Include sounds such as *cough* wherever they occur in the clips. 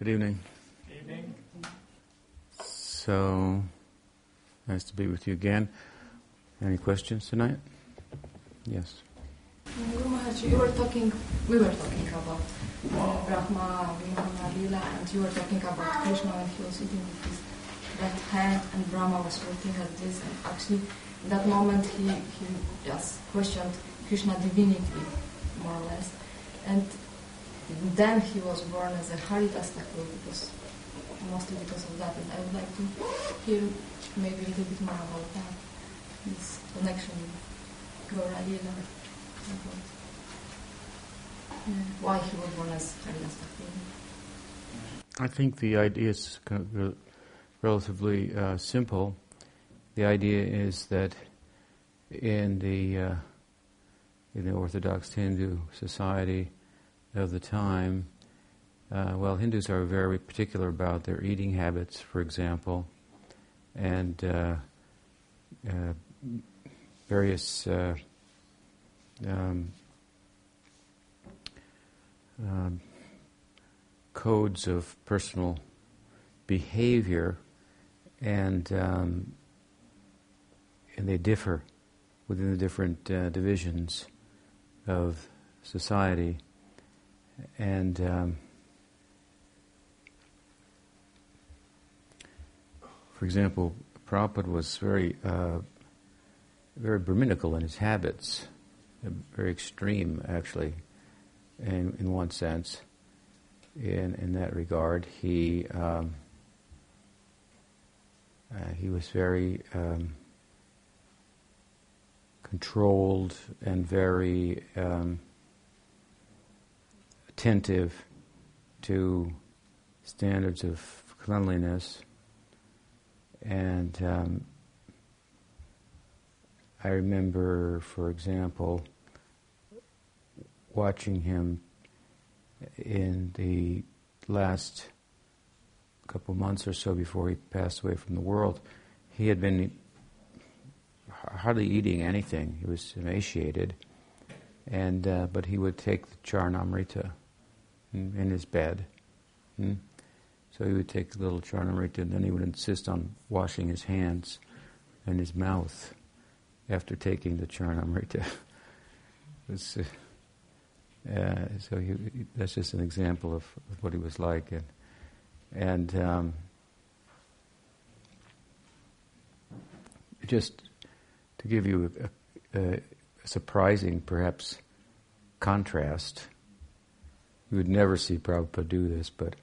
Good evening. Evening. So, nice to be with you again. Any questions tonight? Yes. Guru Maharaj, you were talking, we were talking about uh, Brahma, Vimana, Lila, and you were talking about Krishna and he was eating with his left hand and Brahma was looking at this and actually in that moment he, he just questioned Krishna divinity, more or less. And then he was born as a Haridas Thakur because mostly because of that and I would like to hear maybe a little bit more about that, this connection with Gaura Lila. about, uh, why he was born as Haridas Thakur. I think the idea is relatively uh, simple. The idea is that in the uh, in the Orthodox Hindu society of the time, uh, well, Hindus are very particular about their eating habits, for example, and uh, uh, various uh, um, um, codes of personal behavior, and um, and they differ within the different uh, divisions of society, and um, for example, Prabhupada was very uh, very Brahminical in his habits, very extreme actually, in in one sense. In in that regard, he um, uh, he was very um, controlled and very um, attentive to standards of cleanliness. And um, I remember, for example, watching him in the last couple months or so before he passed away from the world. He had been hardly eating anything. He was emaciated, and uh, but he would take the charnamrita in, his bed. Hmm? So he would take a little charnamrita, and then he would insist on washing his hands and his mouth after taking the charnamrita. *laughs* uh, uh, so he, that's just an example of, of, what he was like, and and um, just to give you a, a, a, surprising, perhaps, contrast. You would never see Prabhupada do this, but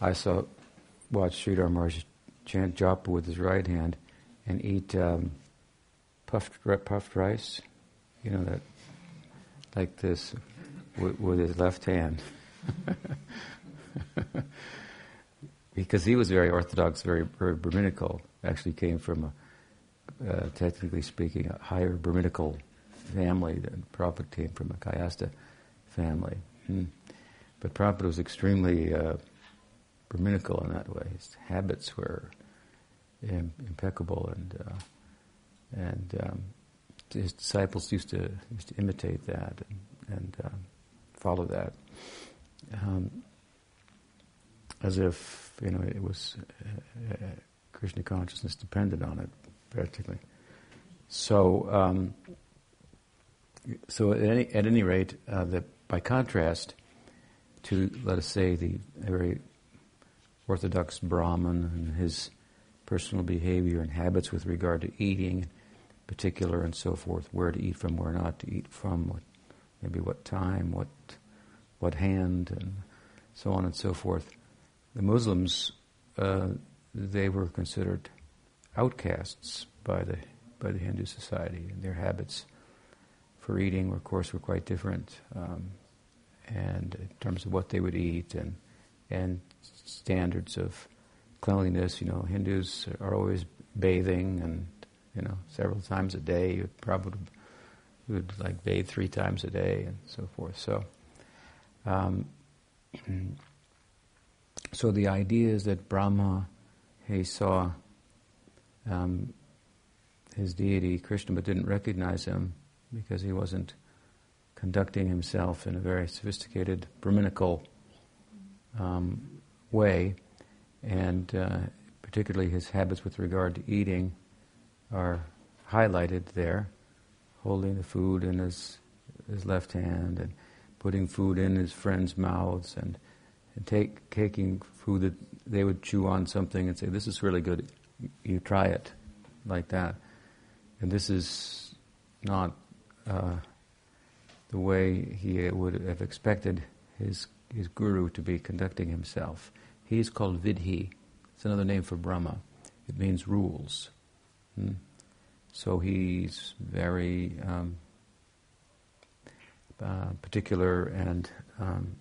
I saw, watch Sridhar Maharaj chant japa with his right hand and eat um, puffed, puffed rice, you know, that, like this, with, with his left hand. *laughs* because he was very orthodox, very, very Brahminical, actually came from a uh, technically speaking, a higher Brahminical family. than Prabhupada came from a Kayastha family. Hmm. But Prabhupada was extremely uh, Brahminical in that way. His habits were Im- impeccable, and uh, and um, his disciples used to used to imitate that and, and uh, follow that, um, as if you know it was uh, uh, Krishna consciousness depended on it practically. So, um, so at any, at any rate, uh, by contrast to, let us say, the very orthodox Brahmin and his personal behavior and habits with regard to eating, in particular, and so forth, where to eat from, where not to eat from, what, maybe what time, what, what hand, and so on and so forth. The Muslims, uh, they were considered outcasts by the by the Hindu society, and their habits for eating, of course, were quite different, um, and in terms of what they would eat and and standards of cleanliness. You know, Hindus are always bathing, and you know, several times a day. You probably would like bathe three times a day, and so forth. So. Um, *clears throat* so the idea is that Brahma, he saw um, his deity, Krishna, but didn't recognize him because he wasn't conducting himself in a very sophisticated Brahminical um, way, and uh, particularly his habits with regard to eating are highlighted there, holding the food in his his left hand and putting food in his friends' mouths and, and take, taking food that they would chew on something and say, "This is really good. You try it," like that. And this is not uh, the way he would have expected his his guru to be conducting himself. He is called Vidhi. It's another name for Brahma. It means rules. Hmm? So he's very um, uh, particular and um,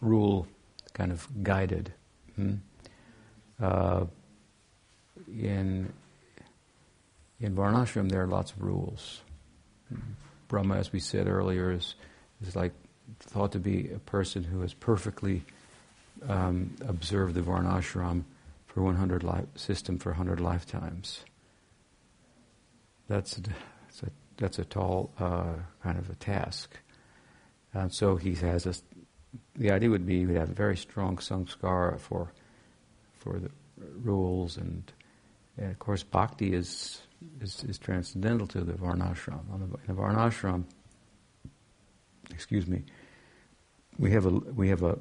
rule kind of guided. Hmm? Uh, in in Varnashram, there are lots of rules. Brahma, as we said earlier, is is like thought to be a person who has perfectly um, observed the Varnashram for 100 li- system for 100 lifetimes. That's that's a, that's a tall uh, kind of a task. And so he has a, the idea would be he would have a very strong samskara for, for the rules and, and of course bhakti is, is, is transcendental to the varnashram. In the varnashram, excuse me, we have a we have a,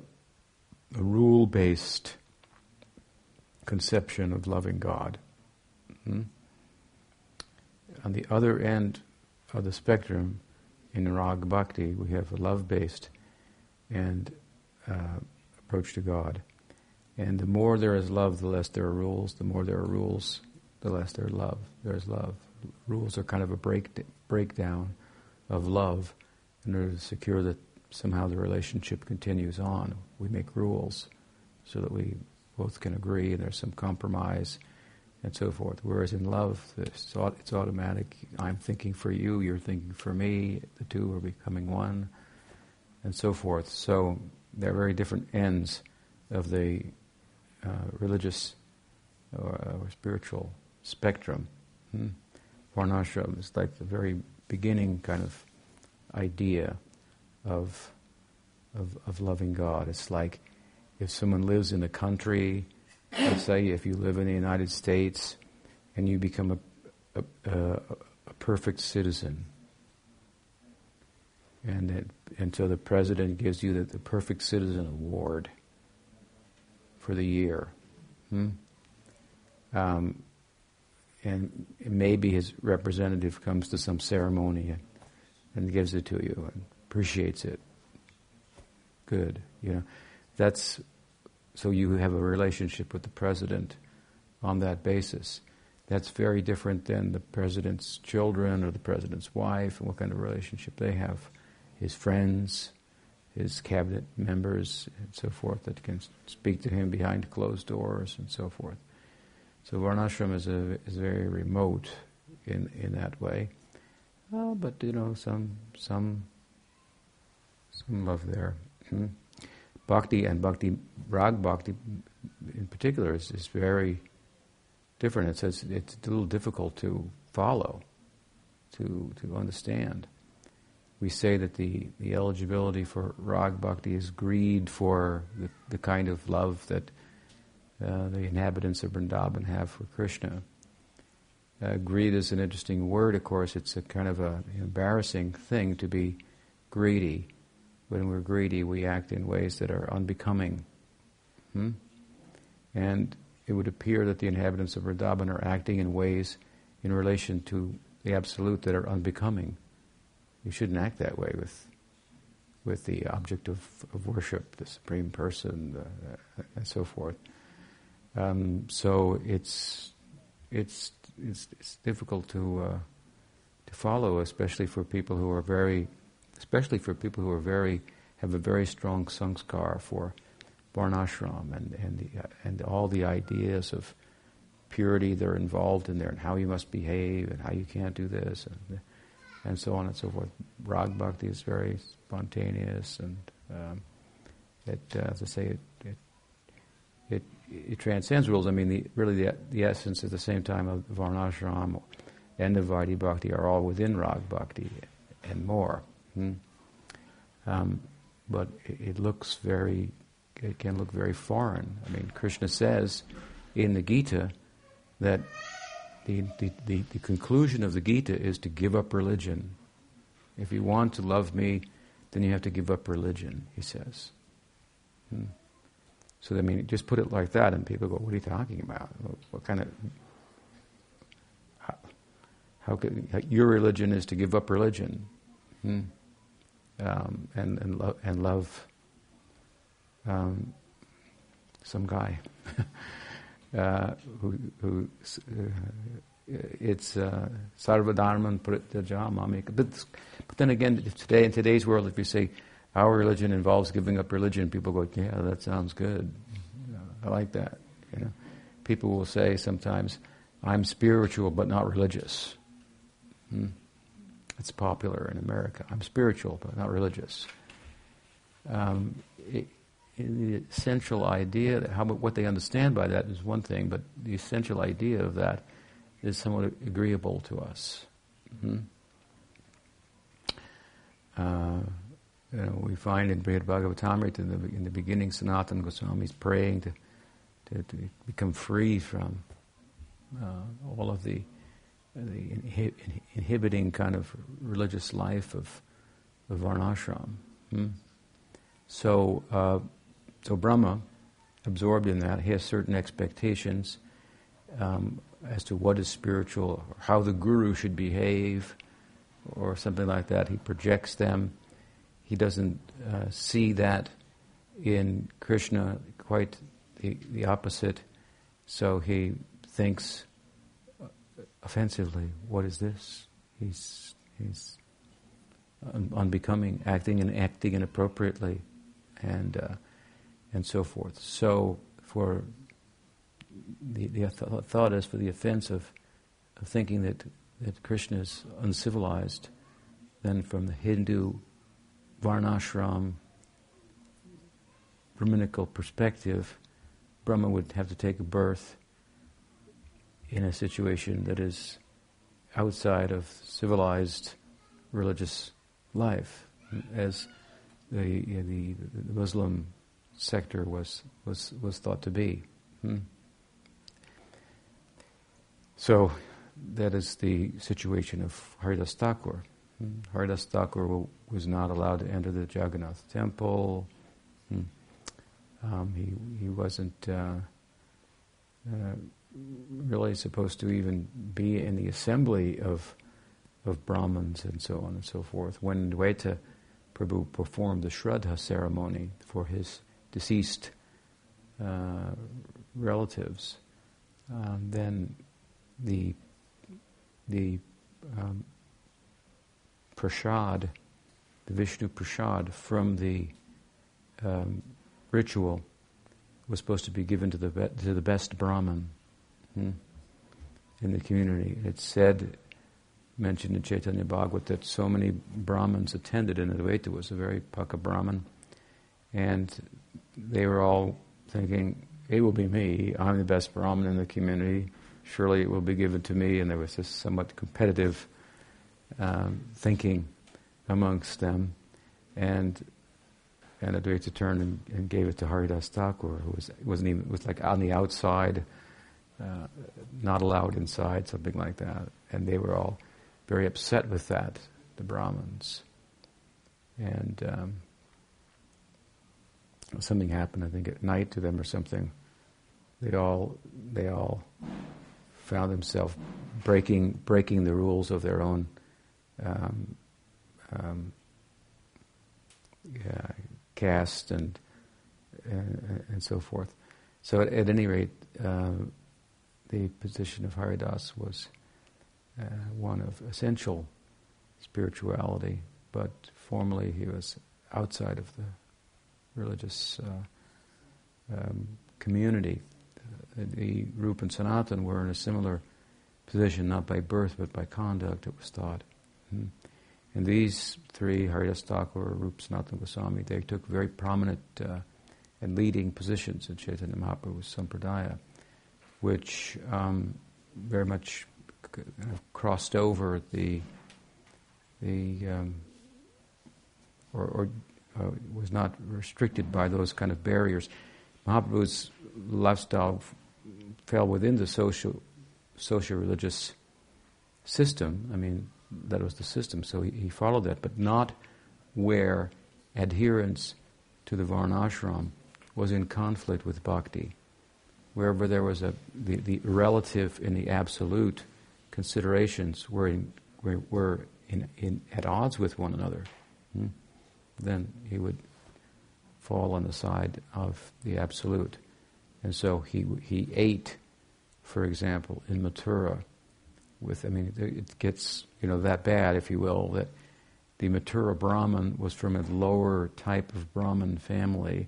a rule based conception of loving God. hmm On the other end of the spectrum, in Rag Bhakti, we have a love based and uh, approach to God. And the more there is love, the less there are rules. The more there are rules, the less there love. There's love. Rules are kind of a break breakdown of love in order to secure that somehow the relationship continues on. We make rules so that we both can agree and there's some compromise and so forth. Whereas in love, it's, it's automatic. I'm thinking for you, you're thinking for me, the two are becoming one, and so forth. So they're very different ends of the uh, religious or, or, spiritual spectrum. Hmm. Varnashram is like the very beginning kind of idea of, of, of loving God. It's like if someone lives in a country, let's say if you live in the United States and you become a, a, a, a perfect citizen, and, and so the president gives you the, the, perfect citizen award for the year. Hmm? Um, and maybe his representative comes to some ceremony and, and gives it to you and appreciates it. Good, you know. That's so you have a relationship with the president on that basis. That's very different than the president's children or the president's wife and what kind of relationship they have. His friends, his cabinet members, and so forth that can speak to him behind closed doors and so forth. So Varnashram is, a, is very remote in, in that way. But you know, some some some love there. Hmm? Bhakti and Bhakti, Rag Bhakti in particular is, is very different. It says it's a little difficult to follow, to, to understand. We say that the, the eligibility for Rag Bhakti is greed for the, the kind of love that uh, the inhabitants of Vrindavan have for Krishna. Uh, greed is an interesting word, of course. It's a kind of an embarrassing thing to be greedy. When we're greedy, we act in ways that are unbecoming. Hmm? And it would appear that the inhabitants of Vrindavan are acting in ways in relation to the Absolute that are unbecoming. You shouldn't act that way with, with the object of, of worship, the Supreme Person, uh, and so forth. Um, so it's, it's, it's, it's difficult to, uh, to follow, especially for people who are very especially for people who are very have a very strong sanskar for varnashram and and the, uh, and all the ideas of purity that are involved in there and how you must behave and how you can't do this and and so on and so forth. Rag bhakti is very spontaneous and um, it, uh, as I say, it, it it, it transcends rules. I mean, the, really the, the essence at the same time of varnashram and of Vaidhi bhakti are all within rag bhakti and more. Hmm? Um, but it, it, looks very it can look very foreign. I mean, Krishna says in the Gita that the, the, the, the conclusion of the Gita is to give up religion. If you want to love me, then you have to give up religion, he says. Hmm. So, I mean, just put it like that, and people go, What are you talking about? What, what kind of. How, how could, your religion is to give up religion hmm. um, and, and, and love um, some guy. *laughs* uh, who, who uh, it's uh, sarvadharman pratyajamami. But, but then again, today in today's world, if you say our religion involves giving up religion, people go, yeah, that sounds good. I like that. You know, people will say sometimes, I'm spiritual but not religious. Hmm. It's popular in America. I'm spiritual but not religious. Um, it, the essential idea, how, what they understand by that is one thing, but the essential idea of that is somewhat agreeable to us. Mm-hmm. Uh, you know, we find in Brihad Bhagavatamrita in the, in the beginning, Sanatana Goswami is praying to, to, to, become free from uh, all of the, the inhi- inhibiting kind of religious life of, of Varnashram. Hmm? So, uh, so Brahma, absorbed in that, he has certain expectations um, as to what is spiritual, or how the guru should behave, or something like that. He projects them. He doesn't uh, see that in Krishna, quite the, the opposite. So he thinks uh, offensively, what is this? He's, he's unbecoming, acting and acting inappropriately. And uh, and so forth. So, for the, the th- thought is for the offense of, of thinking that, that Krishna is uncivilized, then from the Hindu Varnashram Brahminical perspective, Brahma would have to take a birth in a situation that is outside of civilized religious life, as the, the, the Muslim sector was, was, was thought to be. Hmm. So that is the situation of Haridas Thakur. Hmm. Haridas Thakur was not allowed to enter the Jagannath temple. Hmm. Um, he, he wasn't uh, uh, really supposed to even be in the assembly of, of Brahmins and so on and so forth. When Advaita Prabhu performed the Shraddha ceremony for his deceased uh, relatives, um, then the the um, prasad, the Vishnu prasad from the um, ritual was supposed to be given to the be- to the best Brahmin hmm, in the community. It's said, mentioned in Chaitanya Bhagavat, that so many Brahmins attended, and Advaita was a very Paka Brahmin, and they were all thinking, it will be me. I'm the best Brahmin in the community. Surely it will be given to me. And there was this somewhat competitive um, thinking amongst them. And and Advaita turned and, and, gave it to Haridas Thakur, who was wasn't even was like on the outside, uh, not allowed inside, something like that. And they were all very upset with that, the Brahmins. And um, something happened, I think at night to them or something. They all they all found themselves breaking breaking the rules of their own um, um, caste and, and, and so forth. So at, at any rate, uh, the position of Haridas was uh, one of essential spirituality, but formally he was outside of the religious uh, um, community. The, the Rup and Sanatan were in a similar position, not by birth but by conduct, it was thought. Mm. And these three, Haridas Thakur, Rup, Goswami, they took very prominent uh, and leading positions in Chaitanya Mahaprabhu's Sampradaya, which um, very much kind of crossed over the the um, or, or uh, was not restricted by those kind of barriers. Mahaprabhu's lifestyle f- fell within the social, social religious system. I mean, that was the system, so he, he followed that, but not where adherence to the varnashram was in conflict with bhakti. Wherever there was a the, the relative and the absolute considerations were in, were, were in, in, at odds with one another, hmm, then he would fall on the side of the absolute. And so he he ate, for example, in Mathura, with I mean it gets you know that bad, if you will, that the Mathura Brahman was from a lower type of Brahman family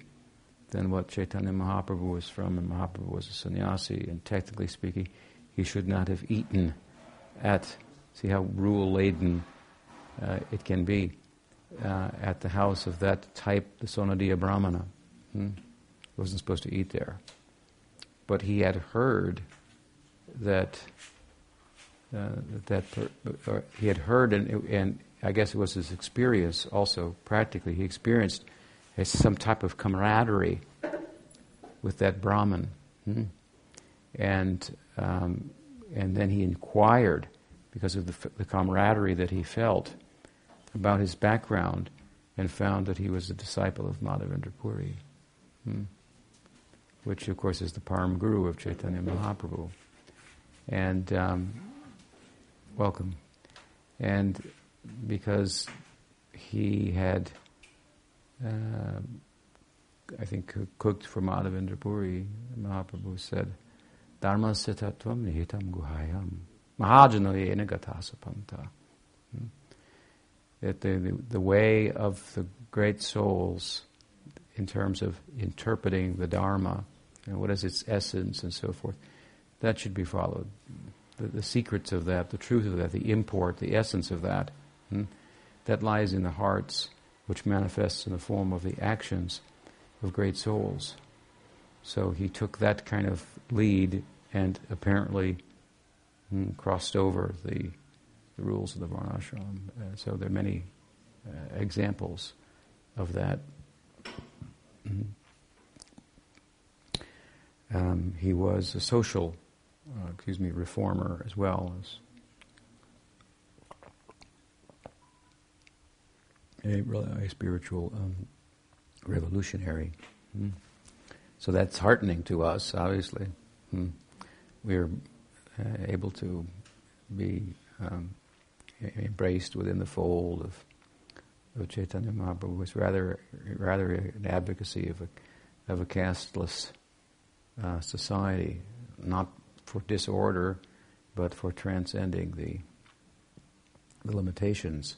than what Chaitanya Mahaprabhu was from, and Mahaprabhu was a sannyasi, and technically speaking, he should not have eaten at, see how rule laden uh, it can be, uh, at the house of that type, the Sanodiya Brahmana. Hmm? Wasn't supposed to eat there. But he had heard that, uh, that per, he had heard, and, and I guess it was his experience also, practically. He experienced some type of camaraderie with that Brahman. Hmm? And, um, and then he inquired, because of the, the, camaraderie that he felt, about his background and found that he was a disciple of Madhavendra Puri, hmm? which, of course, is the Param Guru of Chaitanya Mahaprabhu. And um, welcome. And because he had, uh, I think, cooked for Madhavendra Puri, Mahaprabhu said, Dharma sitatvam nihitam guhayam mahajano yena gatasapanta. Hmm? That the, the, the way of the great souls in terms of interpreting the Dharma, you know, what is its essence and so forth, that should be followed. The, the secrets of that, the truth of that, the import, the essence of that Hmm? That lies in the hearts, which manifests in the form of the actions of great souls. So he took that kind of lead and apparently hmm, crossed over the, the, rules of the Varnashram. Uh, so there are many uh, examples of that. Hmm. Um, he was a social, uh, excuse me, reformer as well as a, a spiritual um, revolutionary. Mm. So that's heartening to us, obviously. Mm. We're uh, able to be um, embraced within the fold of, of Chaitanya Mahaprabhu. It's rather, rather an advocacy of a, of a casteless uh, society, not for disorder, but for transcending the, the limitations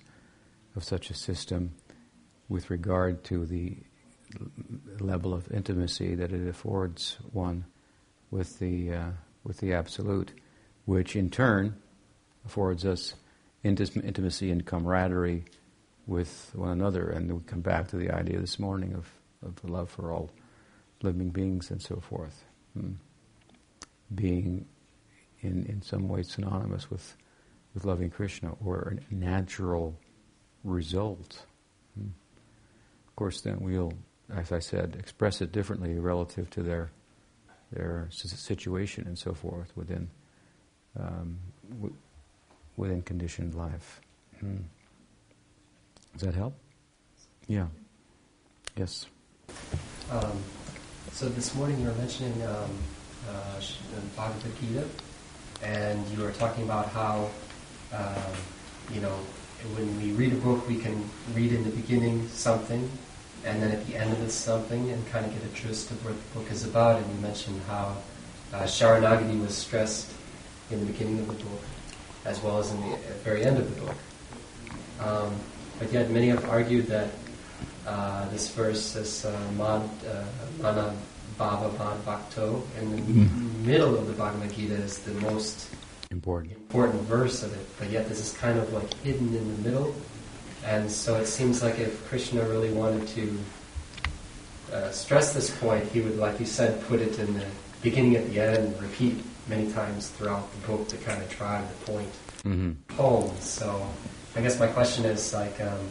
of such a system with regard to the level of intimacy that it affords one with the uh, with the absolute, which in turn affords us intimacy and camaraderie with one another. And we come back to the idea this morning of, of the love for all living beings and so forth. Hmm. Being in, in some way synonymous with, with loving Krishna or a natural result. Hmm. Of course, then we'll, as I said, express it differently relative to their their situation and so forth within um, w- within conditioned life. Hmm. Does that help? Yeah. Yes. Um, so this morning you were mentioning um, uh, Bhagavad Gita, and you were talking about how um, you know when we read a book, we can read in the beginning something, and then at the end of it something, and kind of get a gist of what the book is about. And you mentioned how uh, Sharanagati was stressed in the beginning of the book, as well as in the very end of the book. Um, but yet, many have argued that uh, this verse, this uh, Mad, uh, Bhava Mad Bhakto, and the mm-hmm. middle of the Bhagavad Gita is the most important important verse of it, but yet this is kind of like hidden in the middle. And so it seems like if Krishna really wanted to uh, stress this point, he would, like you said, put it in the beginning at the end, and repeat many times throughout the book to kind of drive the point mm-hmm. home. So I guess my question is like, um,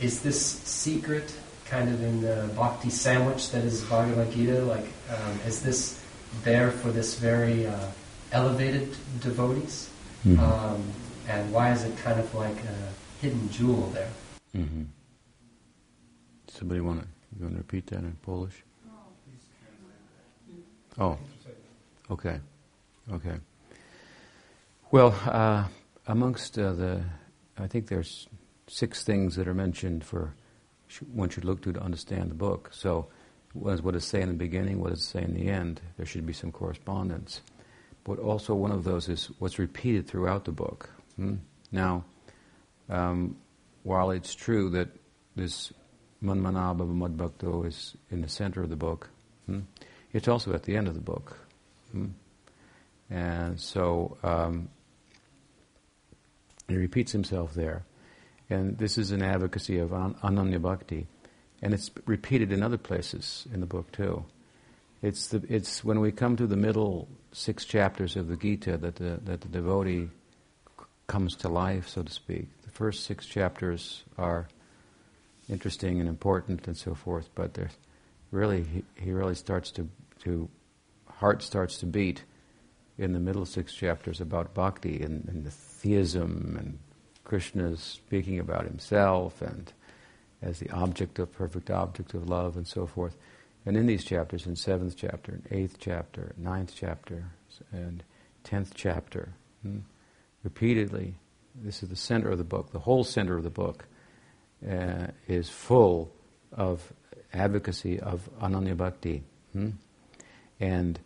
is this secret kind of in the bhakti sandwich that is Bhagavad Gita? Like, um, is this there for this very uh, elevated devotees? Mhm. Um, and why is it kind of like a hidden jewel there? hmm Somebody want to you want to repeat that in Polish? Oh, okay, okay. Well, uh, amongst uh, the, I think there's six things that are mentioned for sh- one should look to to understand the book. So, what it say in the beginning? What it say in the end? There should be some correspondence. But also one of those is what's repeated throughout the book. Hmm? Now, um, while it's true that this Manmanabha Madbhakto is in the center of the book, hmm, it's also at the end of the book. Hmm? And so um, he repeats himself there. And this is an advocacy of an- Ananya Bhakti. And it's repeated in other places in the book too. It's, the, it's when we come to the middle six chapters of the Gita that the, that the devotee c- comes to life, so to speak. The first six chapters are interesting and important and so forth, but there's really he, he really starts to to heart starts to beat in the middle six chapters about bhakti and, and the theism and Krishna's speaking about himself and as the object of perfect object of love and so forth. And in these chapters, in seventh chapter, eighth chapter, ninth chapter, and tenth chapter, hmm, repeatedly, this is the center of the book. The whole center of the book uh, is full of advocacy of Ananya Bhakti. Hmm? And,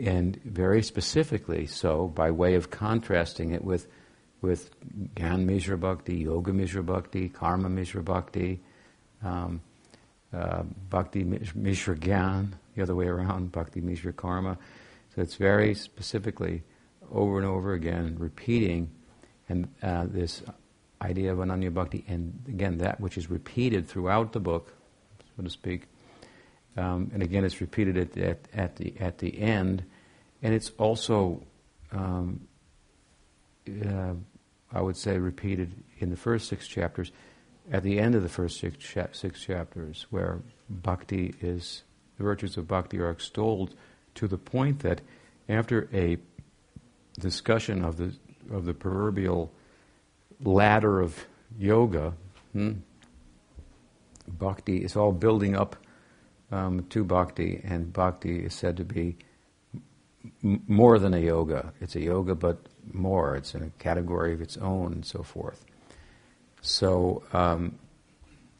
and very specifically so, by way of contrasting it with, with Gyan Mishra Bhakti, Yoga Mishra Bhakti, Karma Mishra Bhakti, um, uh, Bhakti Mishra the other way around, Bhakti Mishra Karma. So it's very specifically over and over again repeating and uh, this idea of Ananya Bhakti, and again, that which is repeated throughout the book, so to speak. Um, and again, it's repeated at, at, at, the, at the end, and it's also, um, uh, I would say, repeated in the first six chapters, at the end of the first six, cha- six chapters, where bhakti is, the virtues of bhakti are extolled to the point that after a discussion of the, of the proverbial ladder of yoga, hmm, bhakti is all building up um, to bhakti, and bhakti is said to be more than a yoga. It's a yoga, but more. It's in a category of its own, and so forth. So, um,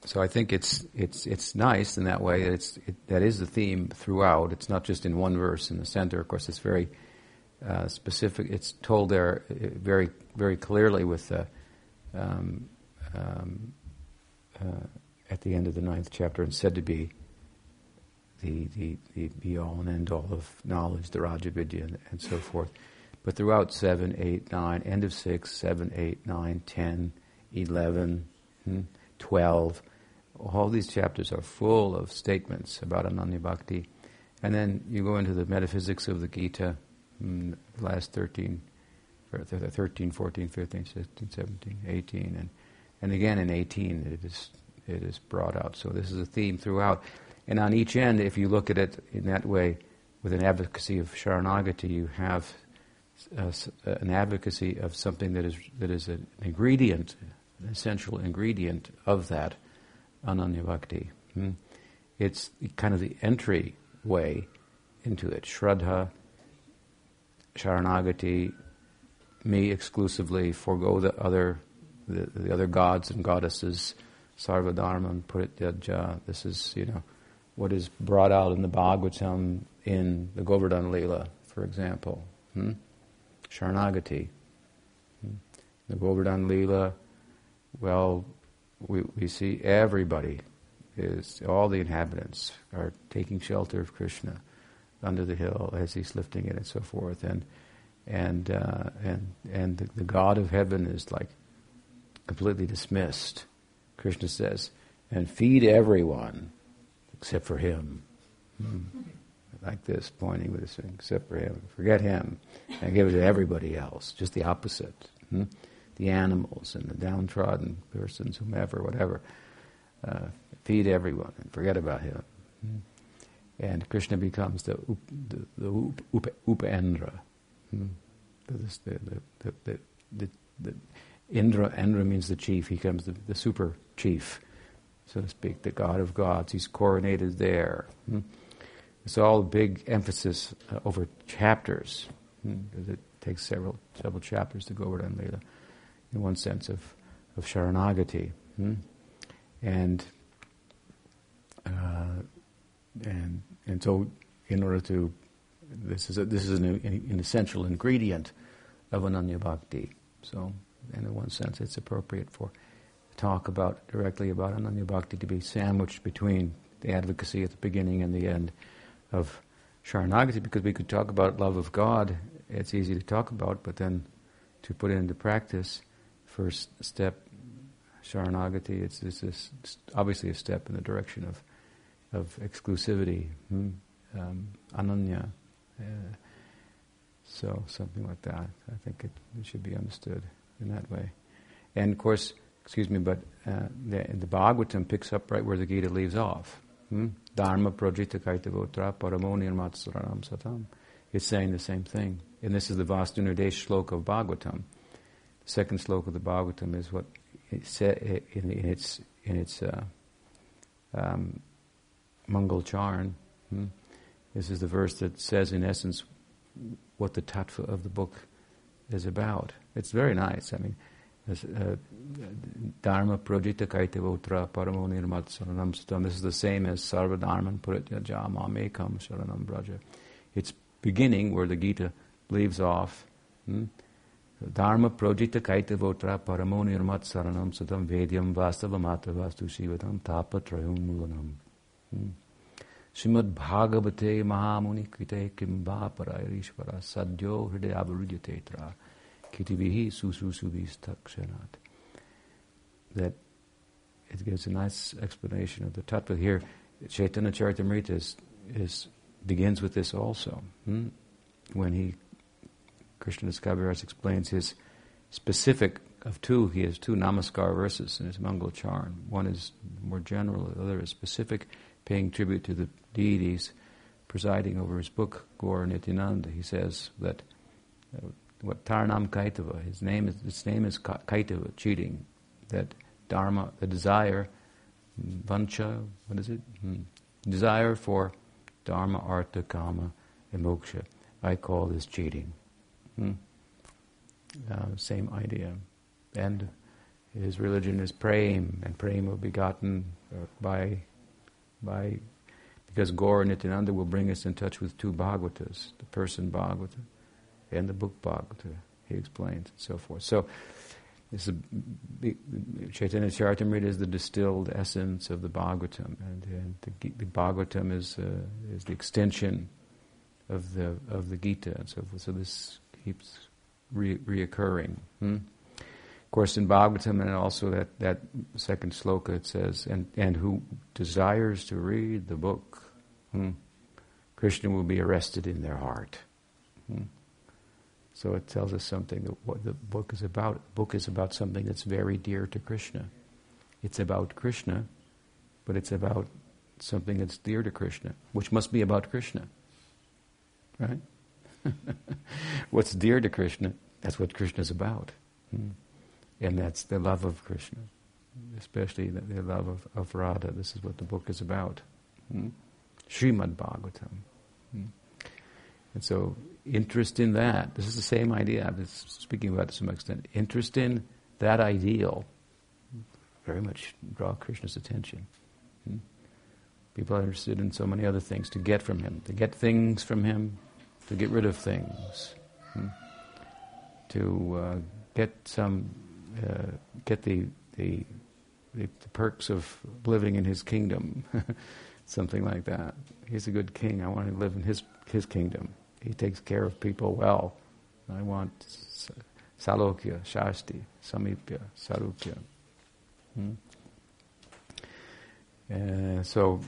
so I think it's it's it's nice in that way. That it's it, that is the theme throughout. It's not just in one verse in the center. Of course, it's very uh, specific. It's told there uh, very very clearly with the. Um, um, uh, at the end of the ninth chapter, and said to be the, the, the be all and end all of knowledge, the Raja Vidya, and, and so forth. But throughout 7, 8, 9, end of 6, 7, 8, 9, 10, 11, hmm, 12, all these chapters are full of statements about Ananya Bhakti. And then you go into the metaphysics of the Gita, the last 13, or th- th- 13, 14, 15, 16, 17, 18, and, and again in 18 it is, it is brought out. So this is a theme throughout. And on each end, if you look at it in that way, with an advocacy of Sharanagati, you have uh, uh, an advocacy of something that is, that is an ingredient, an essential ingredient of that Ananya Bhakti. Hmm? It's kind of the entry way into it. Shraddha, Sharanagati, me exclusively, forego the other, the, the other gods and goddesses, Sarvadharman, Purityaja. This is, you know, what is brought out in the Bhagavatam in the Govardhan Leela, for example. Hmm? Sharanagati. The Govardhan Leela, well, we, we see everybody is, all the inhabitants are taking shelter of Krishna under the hill as he's lifting it and so forth. And, and, uh, and, and the, the God of heaven is like completely dismissed. Krishna says, and feed everyone except for him. Hmm. Like this, pointing with his finger, except for him. Forget him and give it to everybody else. Just the opposite. Hmm? the animals and the downtrodden persons, whomever, whatever. Uh, feed everyone and forget about him. Hmm. And Krishna becomes the, up, the, the up, up, Upendra. Hmm. The, the, the, the, the, Indra, Indra means the chief. He becomes the, the super chief, so to speak, the god of gods. He's coronated there. Hmm. It's all big emphasis uh, over chapters, because it takes several several chapters to go over Govardhan Leela, in one sense of, of Sharanagati. And uh, and and so in order to this is a, this is an, an, essential ingredient of Ananya Bhakti. So in one sense, it's appropriate for talk about directly about Ananya Bhakti to be sandwiched between the advocacy at the beginning and the end of Sharanagati, because we could talk about love of God. It's easy to talk about, but then to put it into practice, first step Sharanagati, it's, it's, it's obviously a step in the direction of of exclusivity, hmm? um, ananya. Uh, so something like that. I think it, it, should be understood in that way. And of course, excuse me, but uh, the, the Bhagavatam picks up right where the Gita leaves off. Hmm? Dharma projita kaitavotra paramoni matsaranam satam. It's saying the same thing. And this is the Vastunirdesh sloka of Bhagavatam. The second sloka of the Bhagavatam is what it said in, in its in its uh, um, Mangal Charan. Hmm? This is the verse that says, in essence, what the tattva of the book is about. It's very nice. I mean, uh, Dharma paramo nirmat saranam. This is the same as sarva Dharma dharman pratyaja mamekam saranam braja. It's beginning where the Gita leaves off. Hmm? Dharma prodita kaitavotra paramo nirmat saranam Sutam vedyam vastavamata vastu shivatam tapa trayum mulanam. Hmm? Srimad Bhagavate Mahamuni Kite Kimba Parayarishvara Sadyo Hridayabhurujate Trar kitivihi sususuvistakshanath. That it gives a nice explanation of the tattva here. Chaitanya Charitamrita is, is, begins with this also. Hmm? When he, Krishna Kaviraj explains his specific of two, he has two namaskar verses in his Mangal Charan. One is more general, the other is specific paying tribute to the deities presiding over his book, Gaur Nityananda, he says that uh, what Taranam Kaitava, his name is its name is Kaitava, cheating, that dharma, the desire, vancha, what is it? Hmm. Desire for dharma, artha, kama, and moksha. I call this cheating. Hmm. Uh, same idea. And his religion is praying, and prema begotten uh, by by because Gaur Nityananda will bring us in touch with two Bhagavatas, the person Bhagavata and the book Bhagavata, he explains, and so forth. So, this is Chaitanya Charitamrita is the distilled essence of the Bhagavatam, and, and the, the, Bhagavatam is, uh, is the extension of the, of the Gita, and so forth. So this keeps re- reoccurring. Hmm? course, in Bhagavatam and also that, that second sloka it says, and, and who desires to read the book, hmm, Krishna will be arrested in their heart. Hmm. So it tells us something that what the book is about. The book is about something that's very dear to Krishna. It's about Krishna, but it's about something that's dear to Krishna, which must be about Krishna. Right? *laughs* What's dear to Krishna, that's what Krishna's about. Hmm. And that's the love of Krishna, especially the, the love of, of, Radha. This is what the book is about. Hmm? Srimad Bhagavatam. Hmm? And so, interest in that, this is the same idea I was speaking about to some extent. Interest in that ideal very much draw Krishna's attention. Hmm? People are interested in so many other things to get from him, to get things from him, to get rid of things, hmm? to uh, get some uh, get the, the, the perks of living in his kingdom, *laughs* something like that. He's a good king. I want to live in his his kingdom. He takes care of people well. I want salokya, shasti, samipya, sarupya. Hmm? Uh, so,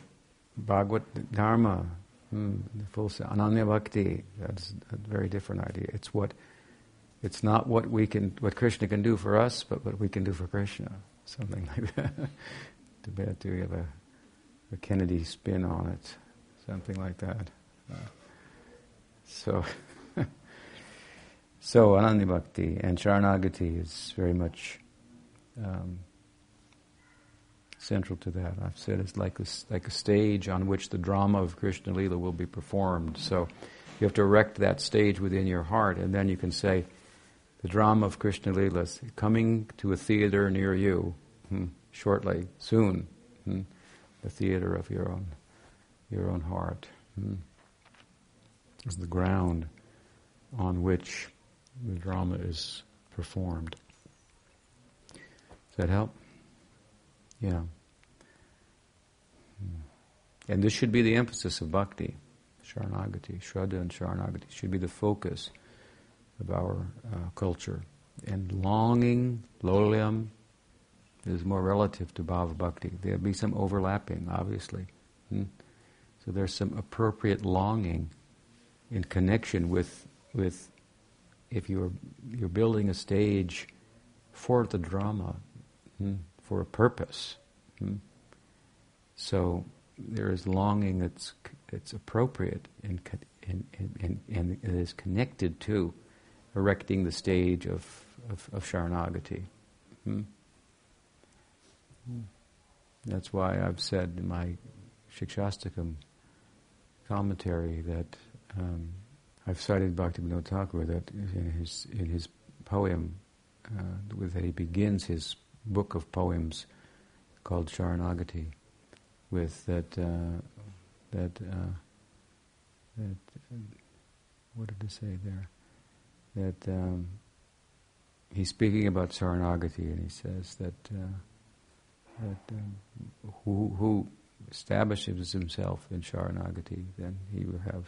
Bhagavad Dharma, hmm, the full Ananya Bhakti, that's a very different idea. It's what It's not what we can, what Krishna can do for us, but what we can do for Krishna. Something *laughs* like that. Too bad to have a, a Kennedy spin on it. Something like that. Uh, so, *laughs* so Ananya Bhakti and Sharanagati is very much um, central to that. I've said it's like a, like a stage on which the drama of Krishna Lila will be performed. So you have to erect that stage within your heart, and then you can say, the drama of Krishna Lila is coming to a theater near you hmm, shortly, soon. Hmm, the theater of your own, your own heart. Hmm, is the ground on which the drama is performed. Does that help? Yeah. Hmm. And this should be the emphasis of bhakti, Sharanagati, Shraddha and Sharanagati should be the focus of our uh, culture. And longing, laulyam, is more relative to bhava bhakti. There'll be some overlapping, obviously. Hmm? So there's some appropriate longing in connection with with if you're you're building a stage for the drama, hmm? for a purpose. Hmm? So there is longing that's that's appropriate and and, and, and, and is connected to erecting the stage of, of, of Sharanagati. Hmm? That's why I've said in my Shikshastakam commentary that um, I've cited Bhaktivinoda Thakur that in his in his poem uh, with that he begins his book of poems called Sharanagati with that uh, that uh, that what did he say there? That um, he's speaking about Sharanagati and he says that uh, that um, who, who establishes himself in Sharanagati, then he will have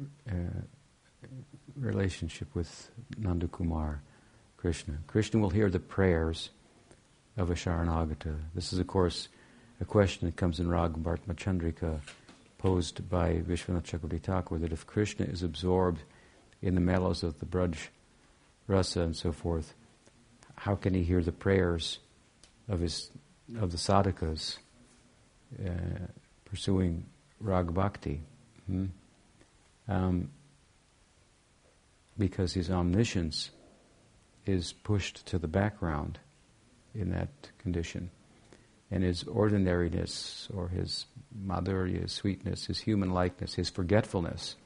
uh, relationship with Nanda Kumar, Krishna. Krishna will hear the prayers of a Sharanagata. This is, of course, a question that comes in Raghavartma Chandrika, posed by Vishwanath Chakravarti Thakur, that if Krishna is absorbed in the mellows of the Braj Rasa and so forth, how can he hear the prayers of his of the sadhakas uh, pursuing rag bhakti? Hmm? Um, because his omniscience is pushed to the background in that condition. And his ordinariness or his madhurya, his sweetness, his human likeness, his forgetfulness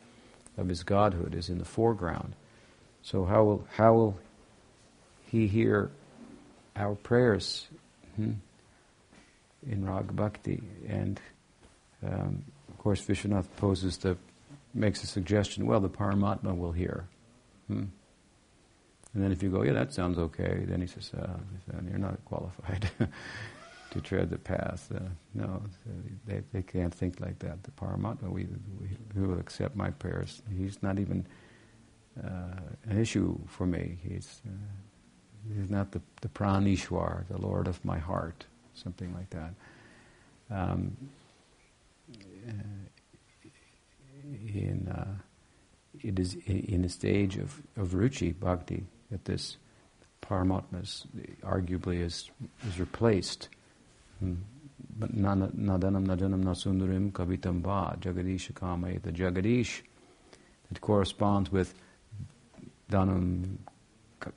of his godhood is in the foreground. So how will how will he hear our prayers hmm, in Rag Bhakti? And um, of course, Vishwanath poses the makes a suggestion. Well, the Paramatma will hear. Hmm. And then if you go, yeah, that sounds okay, then he says, uh, you're not qualified. *laughs* to tread the path. Uh, no, they, they can't think like that. The Paramatma, we, we, we will accept my prayers. He's not even uh, an issue for me. He's, uh, he's not the, the Pranishwar, the Lord of my heart, something like that. Um, in, uh, it is in a stage of, of ruchi, bhakti, that this Paramatma is, arguably is, is replaced But Nadanam Najanam Nasundarim Kavitam Va Jagadish. The Jagadish that corresponds with Dhanam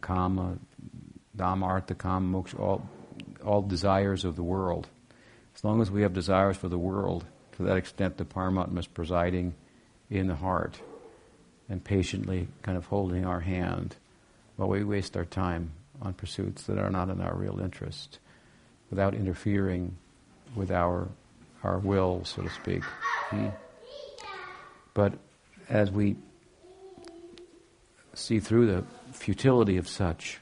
Kama, Dhamma, Artha, Kama, Moksha, all, all desires of the world. As long as we have desires for the world, to that extent the Paramatma is presiding in the heart and patiently kind of holding our hand while we waste our time on pursuits that are not in our real interest without interfering with our our will, so to speak. Hmm? But as we see through the futility of such,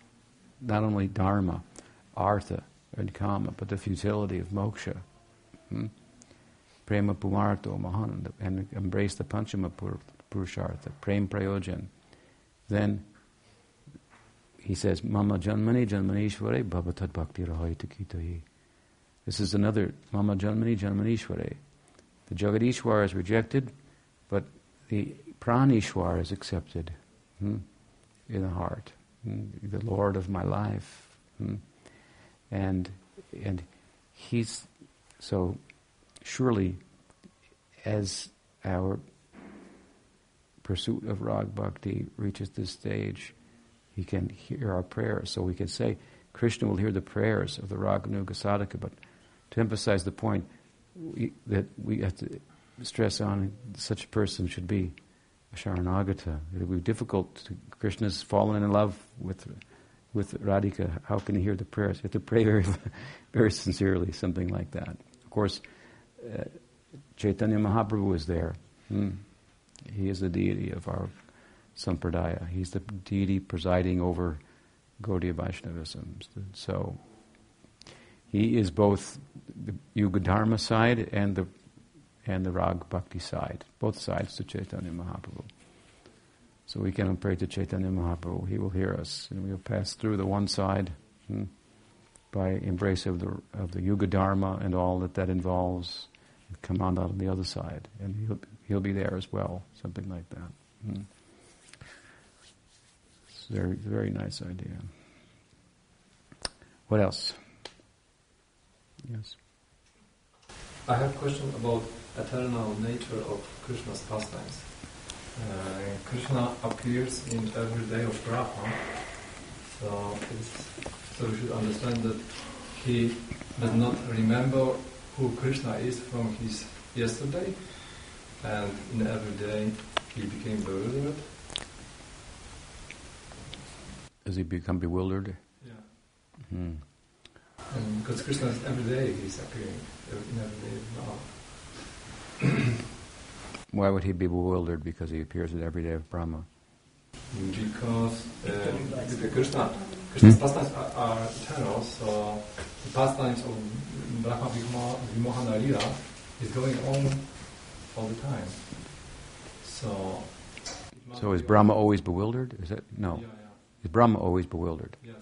not only dharma, artha, and kama, but the futility of moksha, hmm? Prema pumarto mahan, and embrace the panchama purushartha, prem prayojan, then he says, Mama Janmani Janmanishware Bhavatad Bhakti Rahayita This is another Mama Janmani Janmanishware. The Jagadishwar is rejected, but the Pranishwar is accepted. Hmm? in the heart, hmm, the Lord of my life. Hmm. And, and he's, so surely as our pursuit of Rag Bhakti reaches this stage, he can hear our prayers. So we can say, Krishna will hear the prayers of the Raganuga sadhaka, but to emphasize the point we, that we have to stress on, such a person should be a Sharanagata. It would be difficult. To, Krishna's fallen in love with with Radhika. How can he hear the prayers? You have to pray very, *laughs* very sincerely, something like that. Of course, uh, Chaitanya Mahaprabhu is there. Hmm. He is the deity of our sampradaya. He's the deity presiding over Gaudiya Vaishnavism. So he is both the Yuga Dharma side and the and the Rag Bhakti side, both sides to Chaitanya Mahaprabhu. So we can pray to Chaitanya Mahaprabhu. He will hear us, and we will pass through the one side hmm, by embrace of the of the Yuga Dharma and all that that involves, come on out on the other side, and he'll he'll be there as well, something like that. Hmm. It's a very very nice idea. What else? Yes. I have a question about eternal nature of Krishna's pastimes. Uh, Krishna appears in every day of Brahma, so so we should understand that he does not remember who Krishna is from his yesterday, and in every day he became bewildered. Does he become bewildered? Yeah. Hmm. And because Krishna is every day he's appearing in every day of Brahma. Why would he be bewildered? Because he appears in every day of Brahma. Because uh, the Krishna, Krishna's Hmm? pastimes are, are eternal, so the pastimes of Brahma Vimoha- Vimohana Lila is going on all the time. So. So is Brahma always bewildered? Is that no? Yeah, Is Brahma always bewildered? Yes.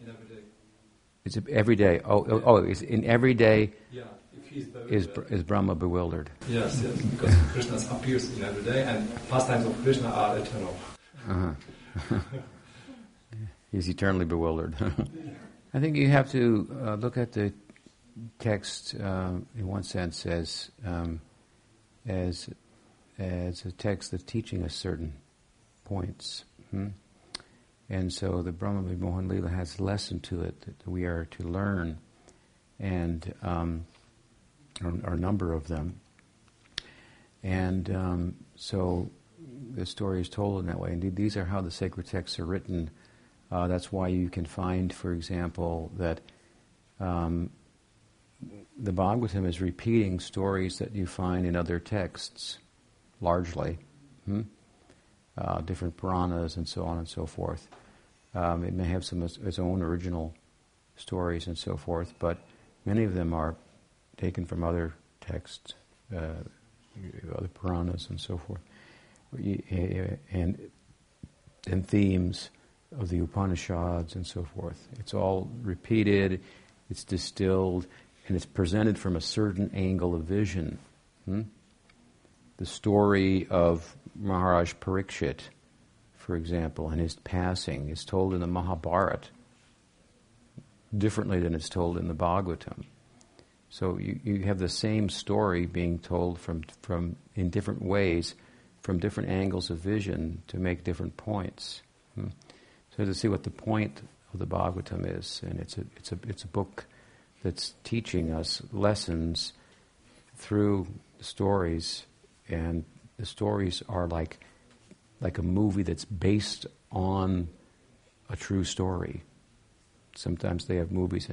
In every day. It's every day. Oh, oh, oh it's in every day Yeah. If he's is bewildered. is Brahma bewildered? Yes, yes. Because Krishna appears in every day, and pastimes of Krishna are eternal. Uh-huh. *laughs* He's eternally bewildered. *laughs* I think you have to uh, look at the text uh, in one sense as um, as as a text that's teaching us certain points. Hmm? And so the Brahma Vimohan Lila has a lesson to it that we are to learn, and um, are, are a number of them. And um, so the story is told in that way. Indeed, these are how the sacred texts are written. Uh, that's why you can find, for example, that um, the Bhagavatam is repeating stories that you find in other texts, largely, hmm? uh, different Puranas and so on and so forth. Um, it may have some of its own original stories and so forth, but many of them are taken from other texts, uh, other Puranas and so forth, and and themes of the Upanishads and so forth. It's all repeated, it's distilled, and it's presented from a certain angle of vision. Hmm? The story of Maharaj Parikshit, for example, and his passing is told in the Mahabharata differently than it's told in the Bhagavatam. So you, you have the same story being told from, from in different ways, from different angles of vision to make different points. Hmm. So to see what the point of the Bhagavatam is, and it's a, it's a, it's a book that's teaching us lessons through stories, and the stories are like, like a movie that's based on a true story. Sometimes they have movies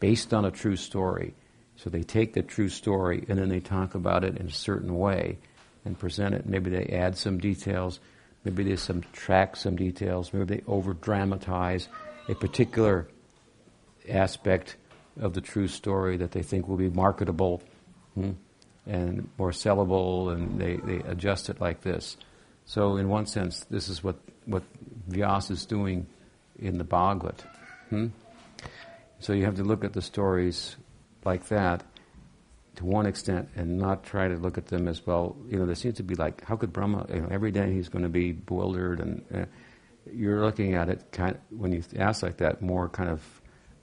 based on a true story. So they take the true story and then they talk about it in a certain way and present it. Maybe they add some details, maybe they subtract some details, maybe they over dramatize a particular aspect of the true story that they think will be marketable hmm, and more sellable, and they, they adjust it like this. So, in one sense, this is what, what Vyas is doing in the Bhagavad. Hmm? So, you have to look at the stories like that to one extent and not try to look at them as well. You know, there seems to be like, how could Brahma, you know, every day he's going to be bewildered and, uh, you're looking at it kind of, when you ask like that, more kind of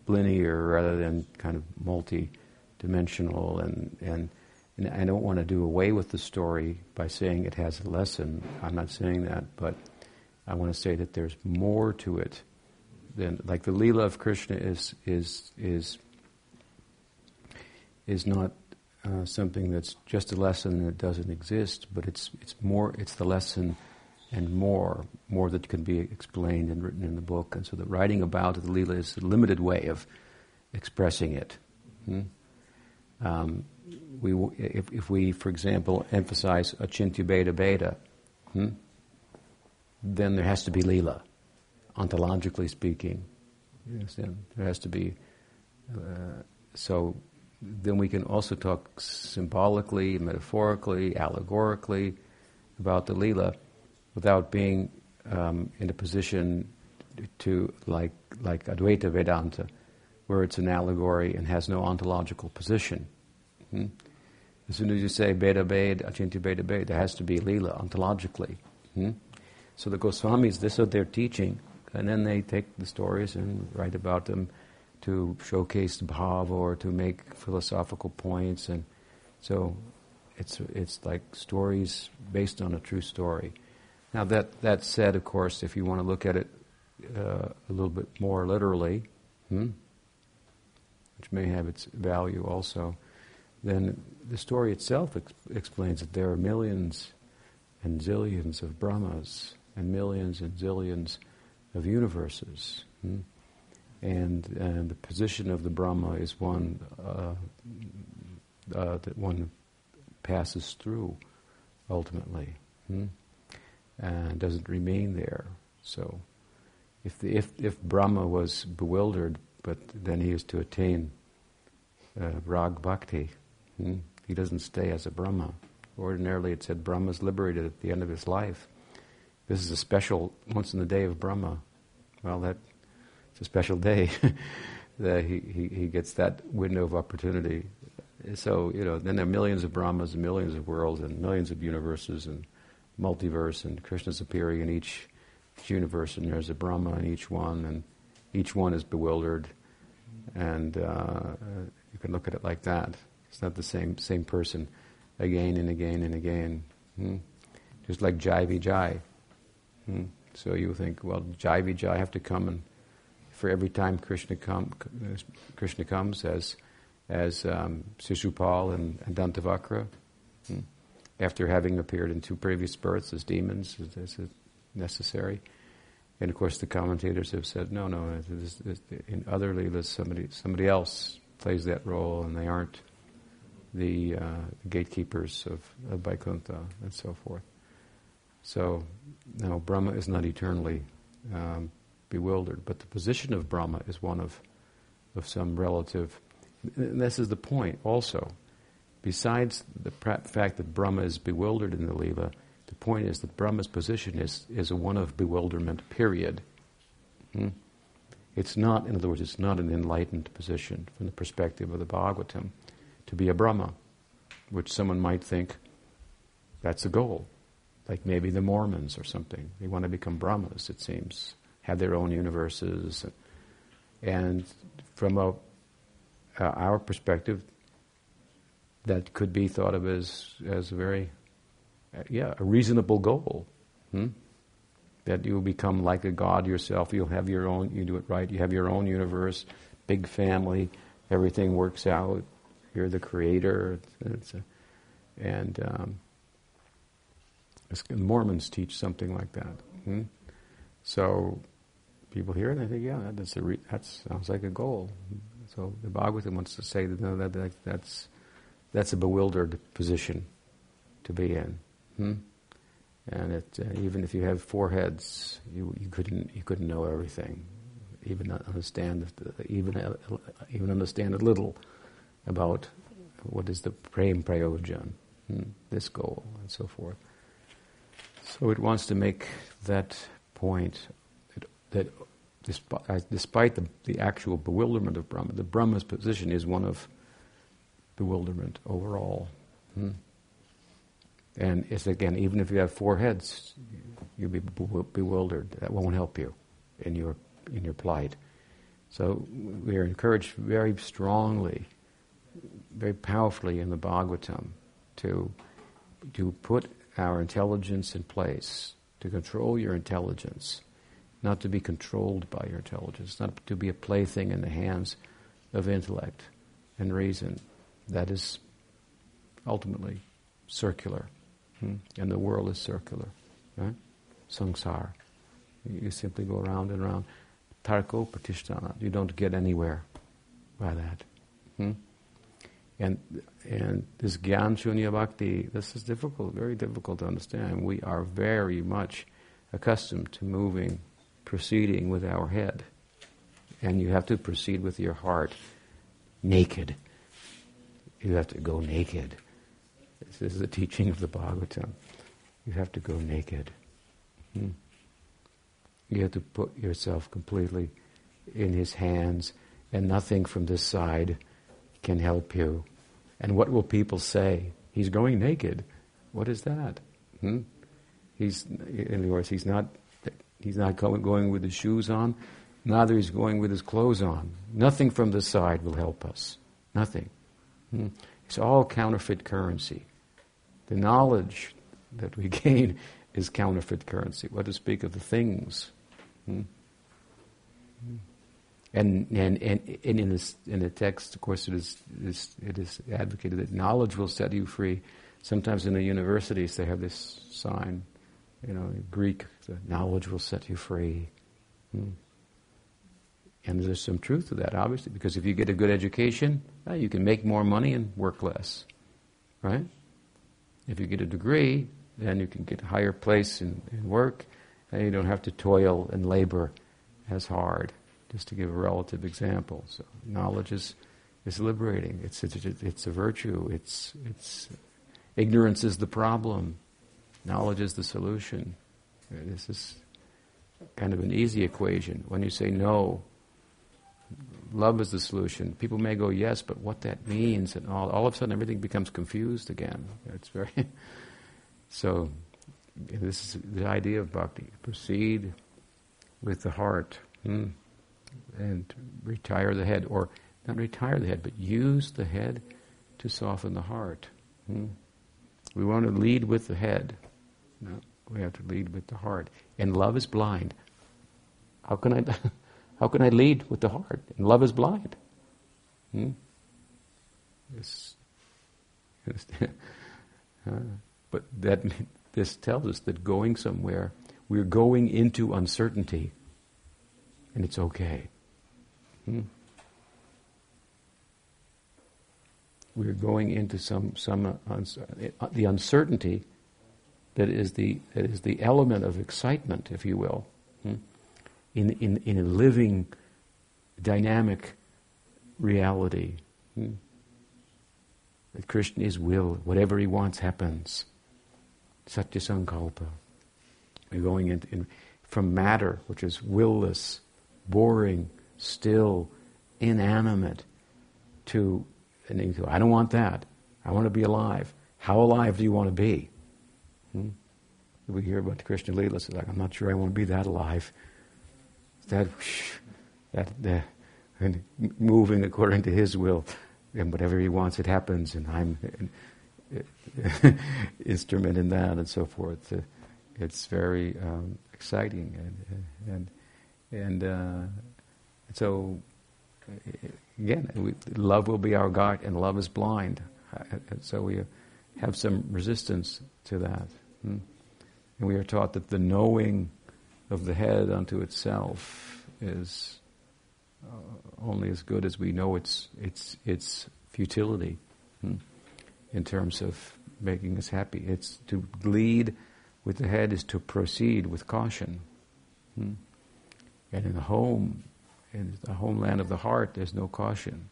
linear rather than kind of multi-dimensional. And, and, and I don't want to do away with the story by saying it has a lesson. I'm not saying that, but I want to say that there's more to it than like the Leela of Krishna is is is is not uh, something that's just a lesson that doesn't exist, but it's it's more it's the lesson and more more that can be explained and written in the book. And so the writing about the Leela is a limited way of expressing it. Hmm? Um, we if, if we, for example, emphasize achintya bheda bheda, hmm? then there has to be Leela, ontologically speaking. You understand? There has to be. Uh, so then we can also talk symbolically, metaphorically, allegorically about the Leela without being um, in a position to, like, like Advaita Vedanta, where it's an allegory and has no ontological position. Hmm? As soon as you say Beda Bed, Achintya Beda Bed, there has to be Leela ontologically. Hmm? So the Goswamis, this is they're teaching, and then they take the stories and write about them to showcase the bhava or to make philosophical points, and so it's it's like stories based on a true story. Now that that said, of course, if you want to look at it uh, a little bit more literally, hmm, which may have its value also, then the story itself ex- explains that there are millions and zillions of Brahmas and millions and zillions of universes. Hmm? And, and the position of the Brahma is one uh, uh, that one passes through ultimately, hmm? and doesn't remain there. So, if, the, if, if Brahma was bewildered, but then he is to attain uh, rag bhakti, hmm? he doesn't stay as a Brahma. Ordinarily, it said Brahma is liberated at the end of his life. This is a special once in the day of Brahma. Well, that it's a special day *laughs* that he, he, he gets that window of opportunity. So, you know, then there are millions of Brahmas and millions of worlds and millions of universes and multiverse and Krishna's appearing in each, universe and there's a Brahma in each one and each one is bewildered and uh, you can look at it like that. It's not the same same person again and again and again. Hmm? Just like Jai Vijay. Hmm. So you think, well, Jai Vijay have to come and for every time Krishna come, Krishna comes as as um, Sishupal and, and Dantavakra, hmm. after having appeared in two previous births as demons, is, is it necessary? And of course, the commentators have said, no, no. In other leelas, somebody somebody else plays that role, and they aren't the, uh, gatekeepers of, of Vaikuntha and so forth. So, no, Brahma is not eternally um, bewildered, but the position of Brahma is one of, of some relative. And this is the point also. Besides the fact that Brahma is bewildered in the Leela, the point is that Brahma's position is, is one of bewilderment, period. Hmm? It's not, in other words, it's not an enlightened position from the perspective of the Bhagavatam to be a Brahma, which someone might think that's a goal like maybe the Mormons or something. They want to become Brahmas, it seems, have their own universes. And from a, uh, our perspective, that could be thought of as, as a very, uh, yeah, a reasonable goal. Hmm? That you will become like a god yourself, you'll have your own, you do it right, you have your own universe, big family, everything works out, you're the creator. A, and um, Mormons teach something like that. Hmm? So people hear it and they think, yeah, that's a re- that sounds like a goal. So the Bhagavatam wants to say that, no, that, that that's that's a bewildered position to be in. Hmm? And it, uh, even if you have four heads, you, you couldn't you couldn't know everything, even understand even uh, even understand a little about what is the prem prayojan, hmm? this goal, and so forth. So it wants to make that point that, despite, despite the, the actual bewilderment of Brahma, the Brahma's position is one of bewilderment overall. Hmm? And it's again, even if you have four heads, You'll be bewildered. That won't help you in your in your plight. So we are encouraged very strongly, very powerfully in the Bhagavatam to to put our intelligence in place, to control your intelligence, not to be controlled by your intelligence, not to be a plaything in the hands of intellect and reason. That is ultimately circular. Hmm? And the world is circular. Right? Samsara. You simply go around and around. Tarko pratishtana. You don't get anywhere by that. Hmm? And and this Gyan Shunya Bhakti, this is difficult, very difficult to understand. We are very much accustomed to moving, proceeding with our head. And you have to proceed with your heart naked. You have to go naked. This is the teaching of the Bhagavatam. You have to go naked. Hmm. You have to put yourself completely in His hands, and nothing from this side can help you. And what will people say? He's going naked. What is that? Hmm? He's, in other words, he's not, he's not going, with his shoes on, neither he's going with his clothes on. Nothing from the side will help us. Nothing. Hmm? It's all counterfeit currency. The knowledge that we *laughs* gain is counterfeit currency. What to speak of the things? Hmm? And, and, and, and in, this, in the text, of course, it is, it is, it is advocated that knowledge will set you free. Sometimes in the universities they have this sign, you know, Greek, knowledge will set you free. Hmm. And there's some truth to that, obviously, because if you get a good education, well, you can make more money and work less, right? If you get a degree, then you can get a higher place in, in work, and you don't have to toil and labor as hard just to give a relative example. So knowledge is, is liberating. It's, it's, it's a virtue. It's, it's, ignorance is the problem. Knowledge is the solution. This is kind of an easy equation. When you say no, love is the solution. People may go yes, but what that means and all, all of a sudden everything becomes confused again. It's very, *laughs* so this is the idea of bhakti. Proceed with the heart. Hmm and retire the head, or not retire the head, but use the head to soften the heart. Hmm? We want to lead with the head. No, we have to lead with the heart. And love is blind. How can I, *laughs* how can I lead with the heart? And love is blind. Hmm? This, *laughs* uh, but that *laughs* this tells us that going somewhere, we're going into uncertainty, and it's okay. Hmm? We're going into some some uh, uh, the uncertainty that is the that is the element of excitement, if you will, hmm? in in in a living, dynamic reality. Hmm? That Krishna is will, whatever he wants happens. Satya Sankalpa. We're going in, in, from matter, which is willless, boring, still, inanimate, to, and you go, I don't want that. I want to be alive. How alive do you want to be? Hmm? We hear about the Krishna Leela, it's like, I'm not sure I want to be that alive. That, that, that and moving according to His will, and whatever He wants, it happens, and I'm an *laughs* instrument in that, and so forth. It's very um, exciting, and and and uh, so, again, we, love will be our guide, and love is blind. So we have some resistance to that. Hmm? And we are taught that the knowing of the head unto itself is uh, only as good as we know its its its futility hmm? in terms of making us happy. It's to lead with the head is to proceed with caution. Hmm? And in the home, in the homeland of the heart, there's no caution.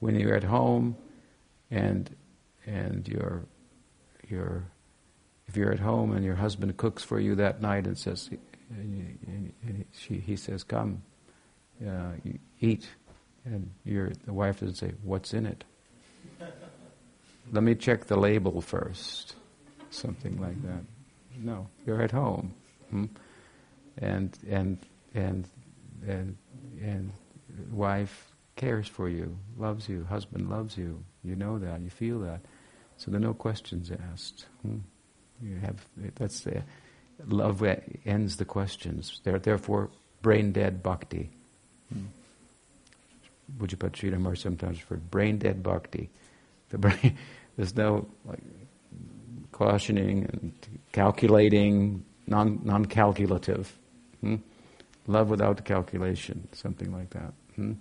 When you're at home, and and you're you're if you're at home and your husband cooks for you that night and says, and, she, he says, "Come, uh, eat," and your the wife doesn't say, "What's in it?" *laughs* Let me check the label first, something like that. No, you're at home. Hmm? And, and, and, and, and wife cares for you, loves you, husband loves you. You know that, you feel that. So there are no questions asked. Hmm? You have, that's the, love ends the questions. Therefore, brain dead bhakti. Hmm. Pujapad Sridhar sometimes for brain dead bhakti. The brain, *laughs* there's no like, cautioning and calculating, non non calculative. Hmm? Love without calculation, something like that. Hmm?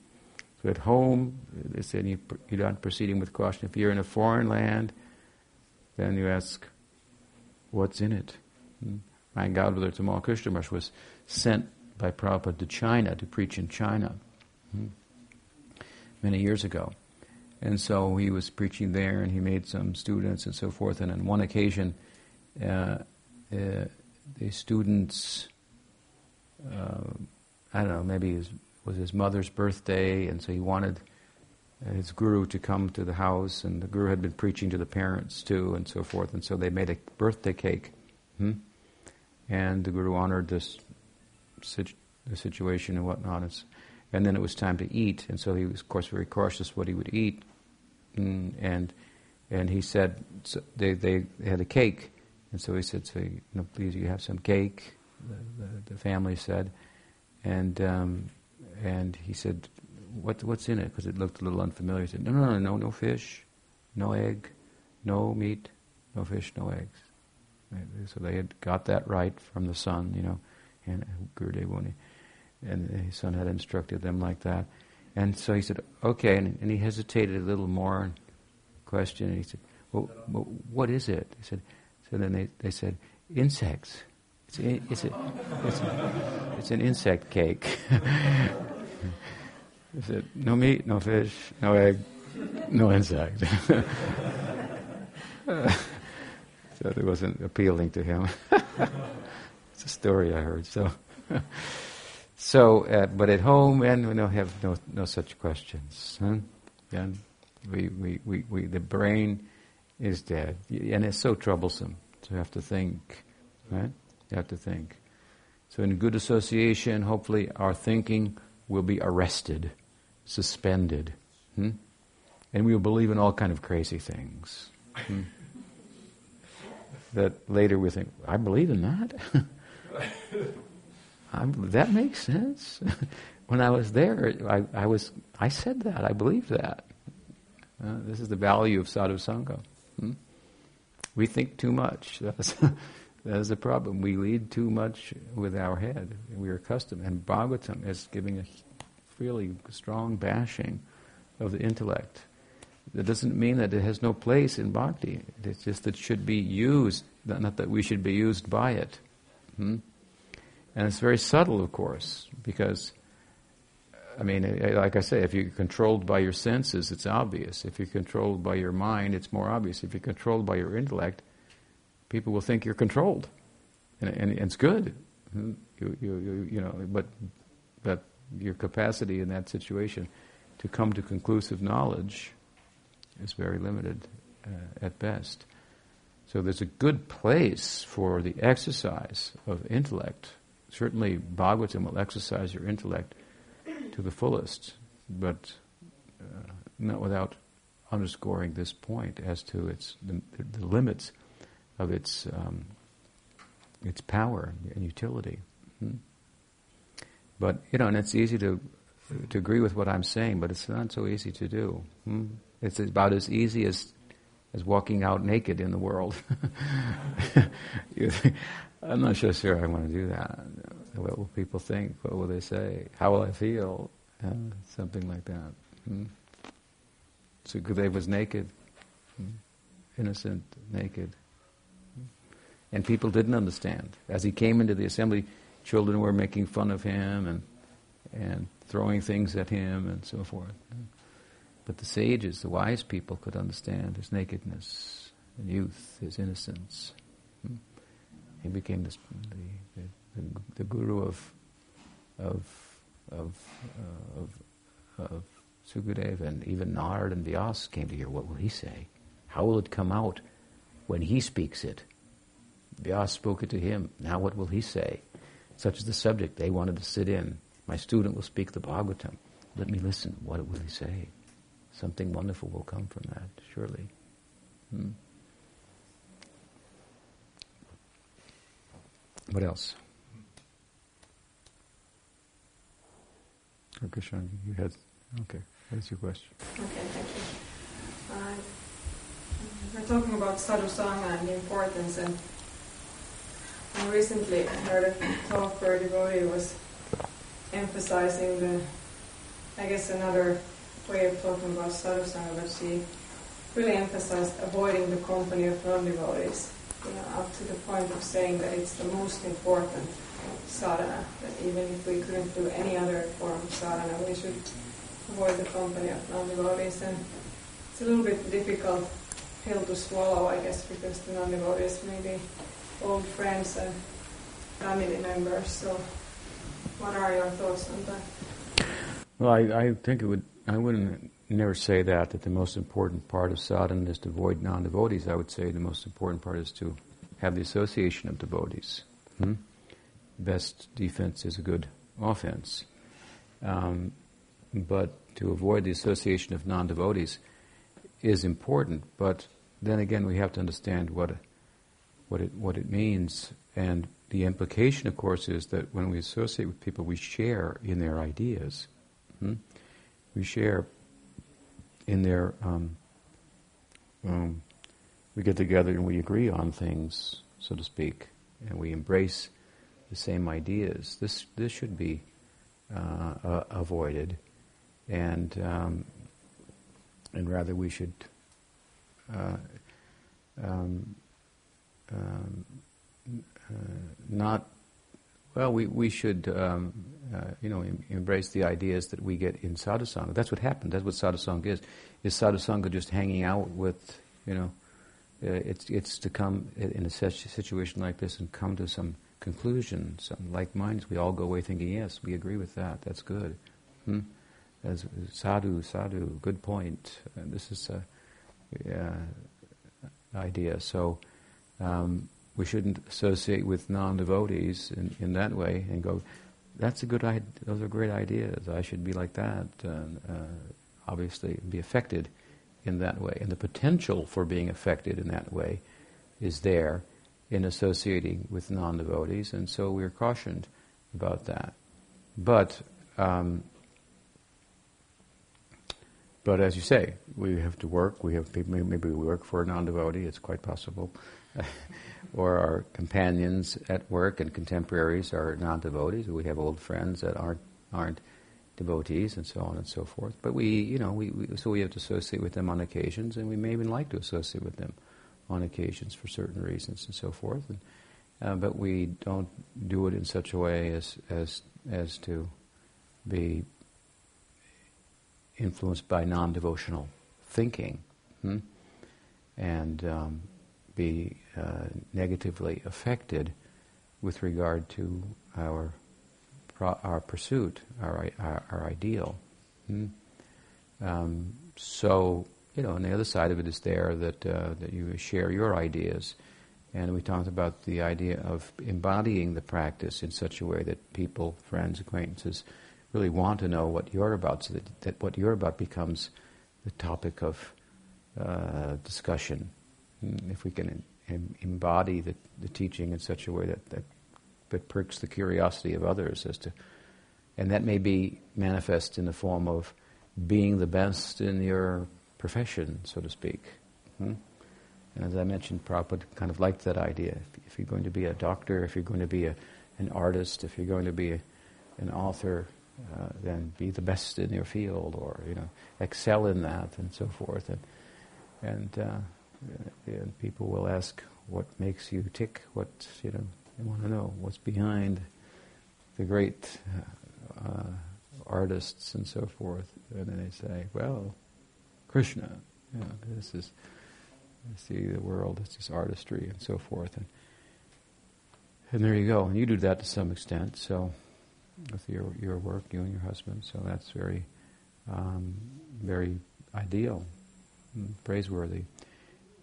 So at home, they said you, you're not proceeding with caution. If you're in a foreign land, then you ask, what's in it? My godbrother Tamal Krishna Maharaj was sent by Prabhupada to China to preach in China hmm? many years ago. And so he was preaching there and he made some students and so forth. And on one occasion, uh, uh, the students, uh, I don't know, maybe it was his mother's birthday, and so he wanted his guru to come to the house, and the guru had been preaching to the parents too, and so forth. And so they made a birthday cake. Hmm? And the guru honored this the situation and whatnot. And then it was time to eat, and so he was, of course, very cautious what he would eat. Mm, and and he said so they they had a cake, and so he said, "So you know, please, you have some cake." The, the, the family said, and um, and he said, "What what's in it?" Because it looked a little unfamiliar. He said, "No, no, no, no, no fish, no egg, no meat, no fish, no eggs." So they had got that right from the son, you know, and Gurudevuni. And his son had instructed them like that. And so he said, okay, and, and he hesitated a little more and questioned, and he said, well, well, what is it? He said, so then they, they said, insects. It's, it's, a, it's, a, it's an insect cake. *laughs* he said, no meat, no fish, no egg, no insect. *laughs* so it wasn't appealing to him. *laughs* it's a story I heard, so... *laughs* So, uh, but at home, and we don't have no, no such questions. Huh? And we, we, we, we, the brain is dead. And it's so troublesome to have to think, right? You have to think. So in good association, hopefully our thinking will be arrested, suspended. Hmm? And we will believe in all kind of crazy things. Hmm? that later we think, I believe in that. *laughs* That makes sense. *laughs* when I was there, I, I, was I said that I believe that. Uh, this is the value of sadhu sangha. Hmm? We think too much. *laughs* That is the problem. We lead too much with our head. We are accustomed, and Bhagavatam is giving a really strong bashing of the intellect. That doesn't mean that it has no place in bhakti. It's just that it should be used, not that we should be used by it. Hmm? And it's very subtle, of course, because, I mean, like I say, if you're controlled by your senses, it's obvious. If you're controlled by your mind, it's more obvious. If you're controlled by your intellect, people will think you're controlled. And, and, and it's good. You, you, you, you know, but, but your capacity in that situation to come to conclusive knowledge is very limited uh, at best. So there's a good place for the exercise of intellect certainly Bhagavatam will exercise your intellect to the fullest, but uh, not without underscoring this point as to its the, the limits of its um, its power and utility. Hmm? But you know, and it's easy to to agree with what I'm saying, but it's not so easy to do. Hmm? It's about as easy as as walking out naked in the world. *laughs* I'm not so sure I want to do that. What will people think? What will they say? How will I feel? Uh, something like that. Hmm? So Gurudev was naked, hmm? innocent, naked. And people didn't understand. As he came into the assembly, children were making fun of him and, and throwing things at him and so forth. But the sages, the wise people, could understand his nakedness, his youth, his innocence. He became this, the, the, the, guru of of of uh, of, of and even Nard and Vyas came to hear. What will he say? How will it come out when he speaks it? Vyas spoke it to him. Now what will he say? Such is the subject. They wanted to sit in. My student will speak the Bhagavatam. Let me listen. What will he say? Something wonderful will come from that, surely. Hmm. What else? Okay, Krishna, you had okay. What's your question? Okay, thank you. Uh, we're talking about sadhusanga and the importance, and Recently I heard a talk where a devotee was emphasizing the, I guess, another way of talking about sadhusanga, but she really emphasized avoiding the company of non-devotees, you know, up to the point of saying that it's the most important sadhana, that even if we couldn't do any other form of sadhana, we should avoid the company of non-devotees. And it's a little bit difficult pill to swallow, I guess, because the non-devotees may be old friends and family members. So, what are your thoughts on that? Well, I, I think it would. I wouldn't never say that. That the most important part of sadhana is to avoid non-devotees. I would say the most important part is to have the association of devotees. Hmm? Best defense is a good offense. Um, but to avoid the association of non-devotees is important. But then again, we have to understand what what it what it means, and the implication, of course, is that when we associate with people, we share in their ideas. Hmm? We share in their. Um, um, we get together and we agree on things, so to speak, and we embrace the same ideas. This this should be uh, uh, avoided, and um, and rather we should uh, um, um, uh, not well. We we should um, uh, you know em- embrace the ideas that we get in sadhusanga. That's what happens. That's what sadhusanga is. Is sadhusanga just hanging out with you know? Uh, it's it's to come in a situation like this and come to some conclusion, some like minds. We all go away thinking, yes, we agree with that. That's good. Hmm? As sadhu, sadhu, good point. Uh, this is a idea. So um, we shouldn't associate with non-devotees in, in that way and go, that's a good idea. Those are great ideas. I should be like that. And, uh, obviously, be affected in that way. And the potential for being affected in that way is there in associating with non-devotees, and so we're cautioned about that. But um, but as you say, we have to work. We have maybe we work for a non-devotee. It's quite possible, *laughs* or our companions at work and contemporaries are non-devotees. We have old friends that aren't aren't devotees, and so on and so forth. But we, you know, we, we so we have to associate with them on occasions, and we may even like to associate with them on occasions for certain reasons and so forth. And, uh, but we don't do it in such a way as as as to be influenced by non-devotional thinking, hmm? and um, be uh, negatively affected with regard to our our pursuit, our our, our ideal. Hmm? Um, so you know, and the other side of it is there that uh, that you share your ideas, and we talked about the idea of embodying the practice in such a way that people, friends, acquaintances, really want to know what you're about, so that, that what you're about becomes the topic of uh, discussion. Mm, if we can em- embody the, the teaching in such a way that, that that perks the curiosity of others as to, and that may be manifest in the form of being the best in your profession, so to speak. Hmm? And as I mentioned, Prabhupada kind of liked that idea. If, if, you're going to be a doctor, if you're going to be a, an artist, if you're going to be a, an author, uh, then be the best in your field, or you know, excel in that, and so forth. And and, uh, and people will ask, "What makes you tick?" What you know, they want to know what's behind the great uh, artists and so forth. And then they say, "Well." Krishna. You know, this is see the world. It's just artistry and so forth, and and there you go. And you do that to some extent. So with your your work, you and your husband. So that's very um, very ideal, praiseworthy.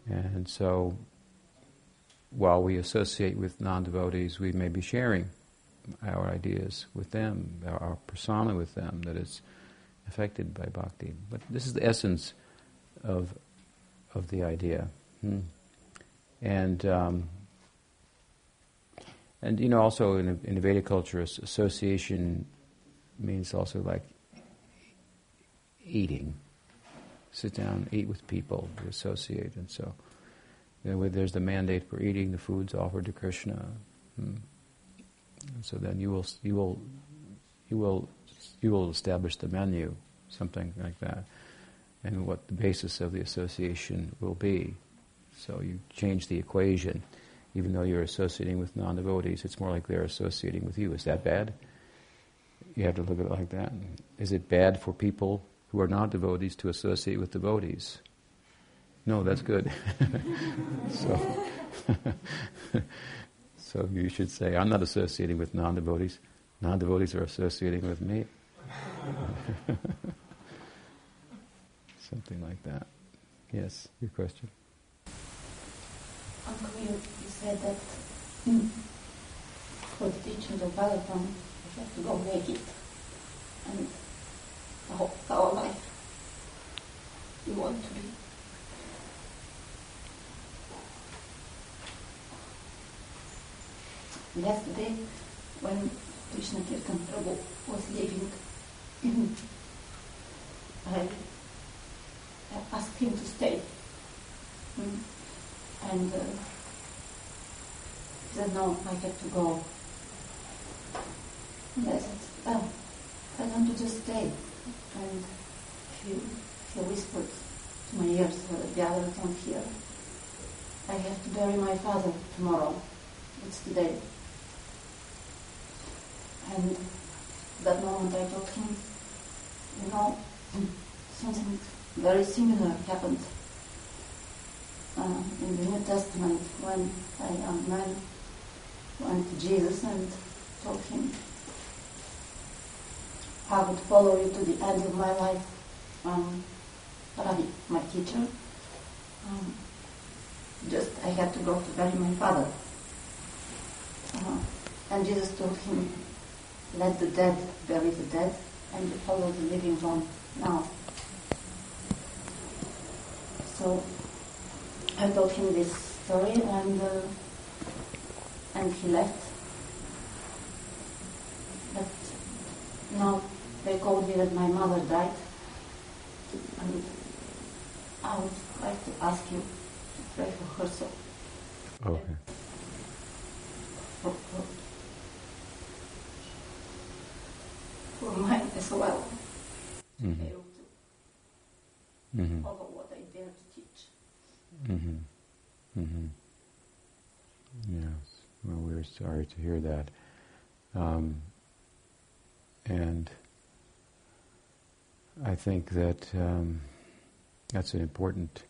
And so while we associate with non-devotees, we may be sharing our ideas with them, our, persona with them, that is affected by bhakti. But this is the essence of of the idea. Hmm. And um, and you know, also in, in Vedic culture, association means also like eating. Sit down, eat with people, associate, and so there's the mandate for eating the foods offered to Krishna. Hmm. so then you will you will you will you will establish the menu, something like that, and what the basis of the association will be. So you change the equation. Even though you're associating with non-devotees, it's more like they're associating with you. Is that bad? You have to look at it like that. Is it bad for people who are not devotees to associate with devotees? No, that's good. *laughs* so, *laughs* so you should say, I'm not associating with non-devotees. Non-devotees are associating with me. *laughs* Something like that. Yes, your question. Uncle, you, you said that mm, for the teaching of Bhagavatam, you have to go naked. And our life, you want to be. Yesterday, when Krishna Kirtan Prabhu was leaving, I asked him to stay. And uh, he said, no, I have to go. And I said, oh, I want to just stay. And he, he whispered to my ears so that the others don't hear. I have to bury my father tomorrow. It's today. And that moment I told him, you know, *laughs* something very similar happened uh, in the New Testament when a young man went to Jesus and told him, I would follow you to the end of my life. Um, my teacher, um, just I had to go to bury my father. Uh, and Jesus told him, let the dead bury the dead and you follow the living one now. So I told him this story, and uh, and he left. But now they called me that my mother died, and I would like to ask you to pray for her soul. Okay. For, for, for mine as well. Mm-hmm. Able to Mm-hmm. follow what I dare to teach. Mm-hmm. Mm-hmm. Yes. Well, we're sorry to hear that. Um, and I think that um, that's an important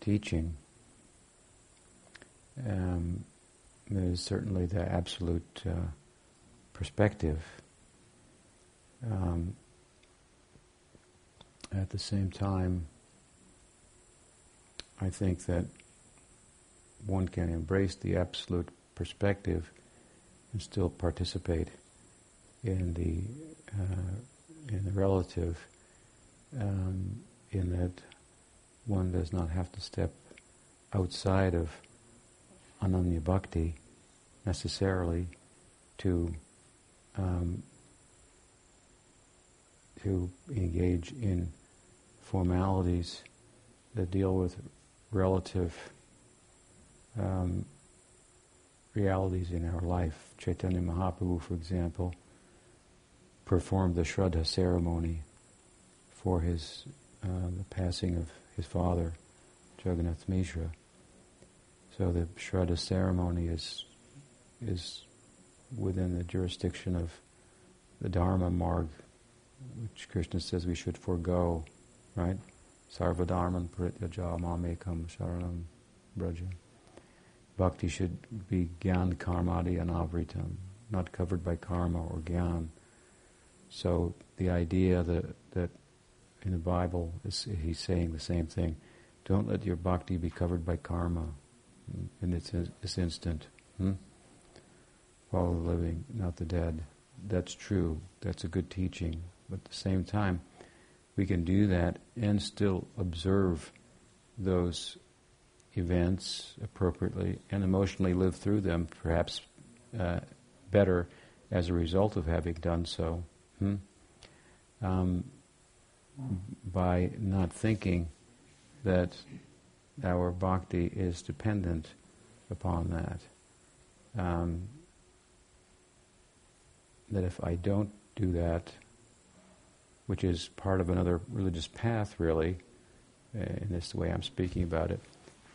teaching. Um, there's certainly the absolute uh, perspective. Um, at the same time, I think that one can embrace the absolute perspective and still participate in the uh, in the relative, um, in that one does not have to step outside of ananya bhakti necessarily to um, to engage in formalities that deal with relative um, realities in our life. Chaitanya Mahaprabhu, for example, performed the Shraddha ceremony for his uh, the passing of his father, Jagannath Mishra. So the Shraddha ceremony is is within the jurisdiction of the Dharma marg, which Krishna says we should forego, right? Sarvadharman prityaja mamekam sharanam braja. Bhakti should be gyan karmadi anavritam, not covered by karma or gyan. So the idea that, that in the Bible is he's saying the same thing. Don't let your bhakti be covered by karma. in this, this instant. Hmm? Follow the living, not the dead. That's true. That's a good teaching. But at the same time, we can do that and still observe those events appropriately and emotionally live through them, perhaps uh, better as a result of having done so. Hmm? Um, by not thinking that our bhakti is dependent upon that. Um, that if I don't do that, which is part of another religious path, really, uh, in this way I'm speaking about it,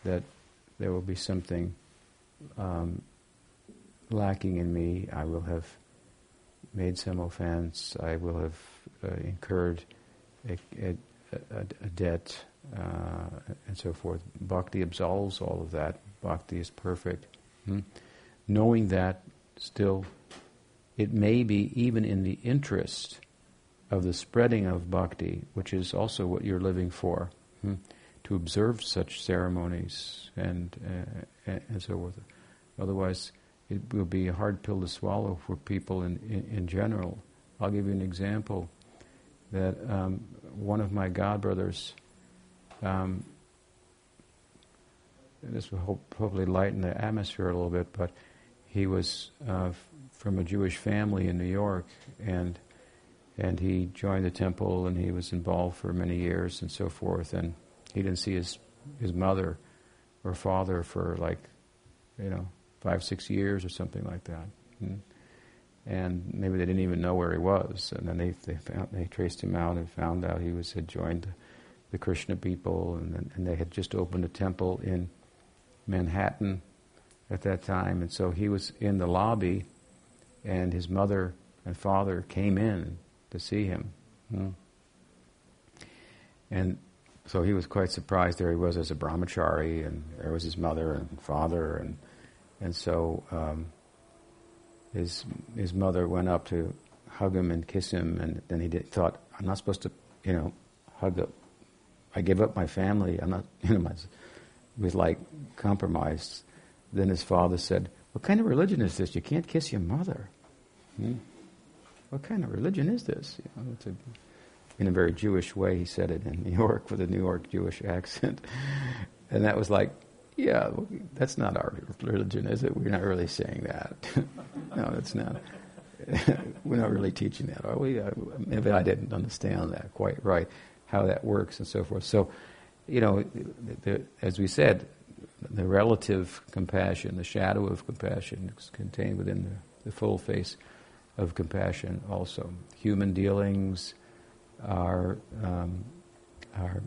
that there will be something um, lacking in me. I will have made some offense. I will have uh, incurred a, a, a, a debt, uh, and so forth. Bhakti absolves all of that. Bhakti is perfect. Hmm? Knowing that, still, it may be even in the interest of the spreading of bhakti, which is also what you're living for, hmm? to observe such ceremonies and, uh, and so forth. Otherwise, it will be a hard pill to swallow for people in, in, in general. I'll give you an example that um, one of my godbrothers, um, this will hope, hopefully lighten the atmosphere a little bit, but he was uh, from a Jewish family in New York, and and he joined the temple, and he was involved for many years and so forth, and he didn't see his his mother or father for like, you know, five six years or something like that. And, and maybe they didn't even know where he was. And then they they, found, they traced him out and found out he was had joined the Krishna people, and and they had just opened a temple in Manhattan at that time, and so he was in the lobby, and his mother and father came in to see him, hmm. and so he was quite surprised. There he was as a brahmachari, and there was his mother and father, and and so. Um, his his mother went up to hug him and kiss him, and then he did, thought, I'm not supposed to, you know, hug up. I gave up my family. I'm not, *laughs* you know, my, was like compromised. Then his father said, "What kind of religion is this? You can't kiss your mother." Hmm? What kind of religion is this? You know, a, in a very Jewish way, he said it in New York with a New York Jewish *laughs* accent, and that was like, yeah, that's not our religion, is it? We're not really saying that. *laughs* no, it's not. *laughs* We're not really teaching that, are we? Maybe I didn't understand that quite right, how that works and so forth. So, you know, as we said, the relative compassion, the shadow of compassion is contained within the, the full face of compassion also. Human dealings are, um, are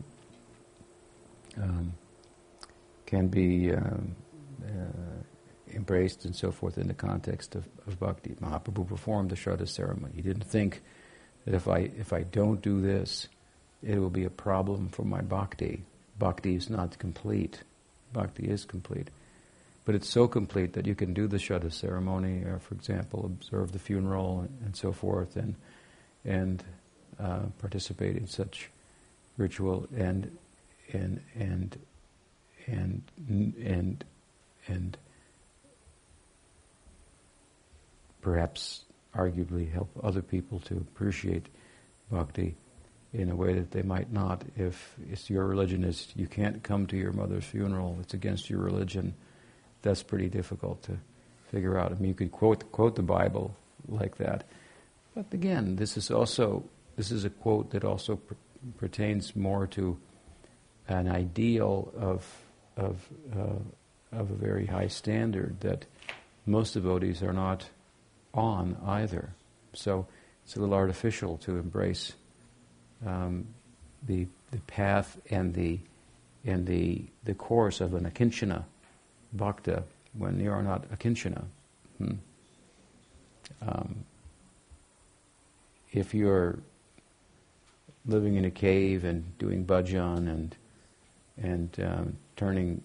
um, can be um, uh, embraced and so forth in the context of, of bhakti. Mahaprabhu performed the Shraddha ceremony. He didn't think that if I, if I don't do this, it will be a problem for my bhakti. Bhakti is not complete. Bhakti is complete. But it's so complete that you can do the Shraddha ceremony, or for example, observe the funeral and, and so forth, and, and uh, participate in such ritual and, and, and and and and perhaps arguably help other people to appreciate bhakti in a way that they might not. If it's your religion is you can't come to your mother's funeral it's against your religion that's pretty difficult to figure out. I mean you could quote quote the bible like that. But again this is also this is a quote that also per- pertains more to an ideal of of, uh, of a very high standard that most devotees are not on either. So it's a little artificial to embrace um, the, the path and the, and the, the course of an akinchana bhakta when you are not akinchana. Hmm. Um, if you're living in a cave and doing bhajan and and um, turning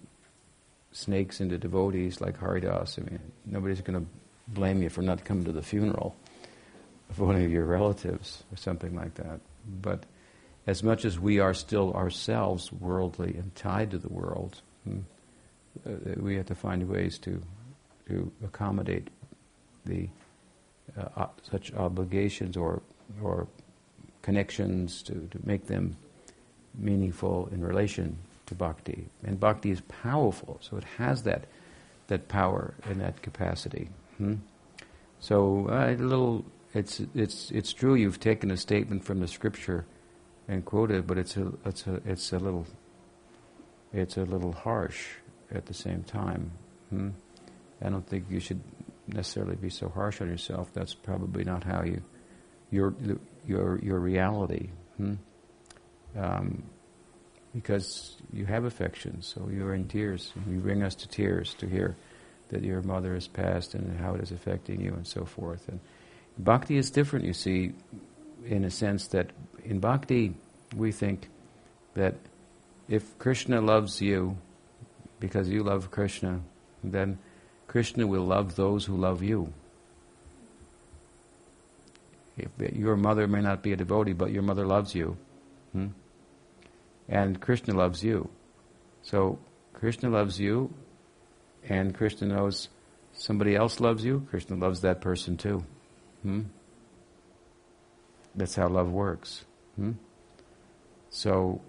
snakes into devotees like Haridas. I mean, nobody's going to blame you for not coming to the funeral of one of your relatives or something like that. But as much as we are still ourselves worldly and tied to the world, hmm, uh, we have to find ways to to accommodate the uh, such obligations or or connections to, to make them meaningful in relation to bhakti. And bhakti is powerful, so it has that that power and that capacity. Hmm? So uh, a little, it's it's it's true. You've taken a statement from the scripture and quoted, but it's a it's a it's a little it's a little harsh at the same time. Hmm? I don't think you should necessarily be so harsh on yourself. That's probably not how you your your your reality. Hmm? Um, because you have affection, so you're in tears. You bring us to tears to hear that your mother has passed and how it is affecting you and so forth. And bhakti is different, you see, in a sense that in bhakti we think that if Krishna loves you because you love Krishna, then Krishna will love those who love you. If your mother may not be a devotee, but your mother loves you. Hmm? And Krishna loves you. So Krishna loves you, and Krishna knows somebody else loves you. Krishna loves that person too. Hmm? That's how love works. Hmm? So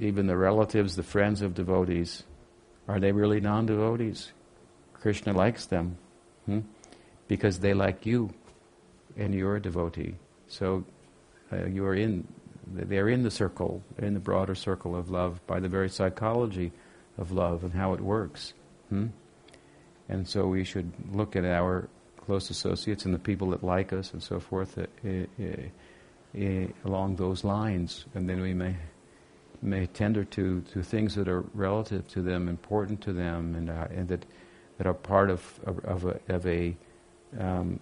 even the relatives, the friends of devotees, are they really non devotees? Krishna likes them hmm? because they like you and you're a devotee. So uh, you are in, they're in the circle, in the broader circle of love by the very psychology of love and how it works. Hmm? And so we should look at our close associates and the people that like us and so forth uh, uh, uh, along those lines, and then we may may tender to, to things that are relative to them, important to them, and, uh, and that, that are part of, of, of a, of a um,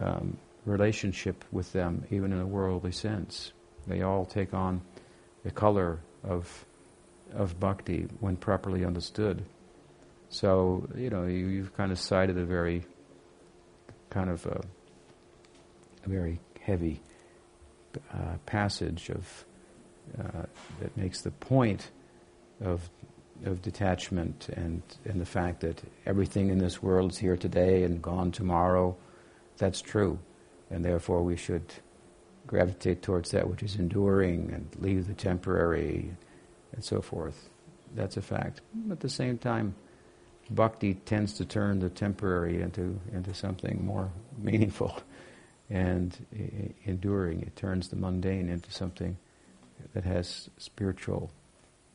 um, relationship with them, even in a worldly sense. They all take on the color of, of bhakti when properly understood. So, you know, you, you've kind of cited a very kind of a, a very heavy uh, passage of uh, that makes the point of of detachment and and the fact that everything in this world is here today and gone tomorrow. That's true, and therefore we should gravitate towards that which is enduring and leave the temporary and so forth. That's a fact. At the same time, bhakti tends to turn the temporary into into something more *laughs* meaningful and enduring. It turns the mundane into something that has spiritual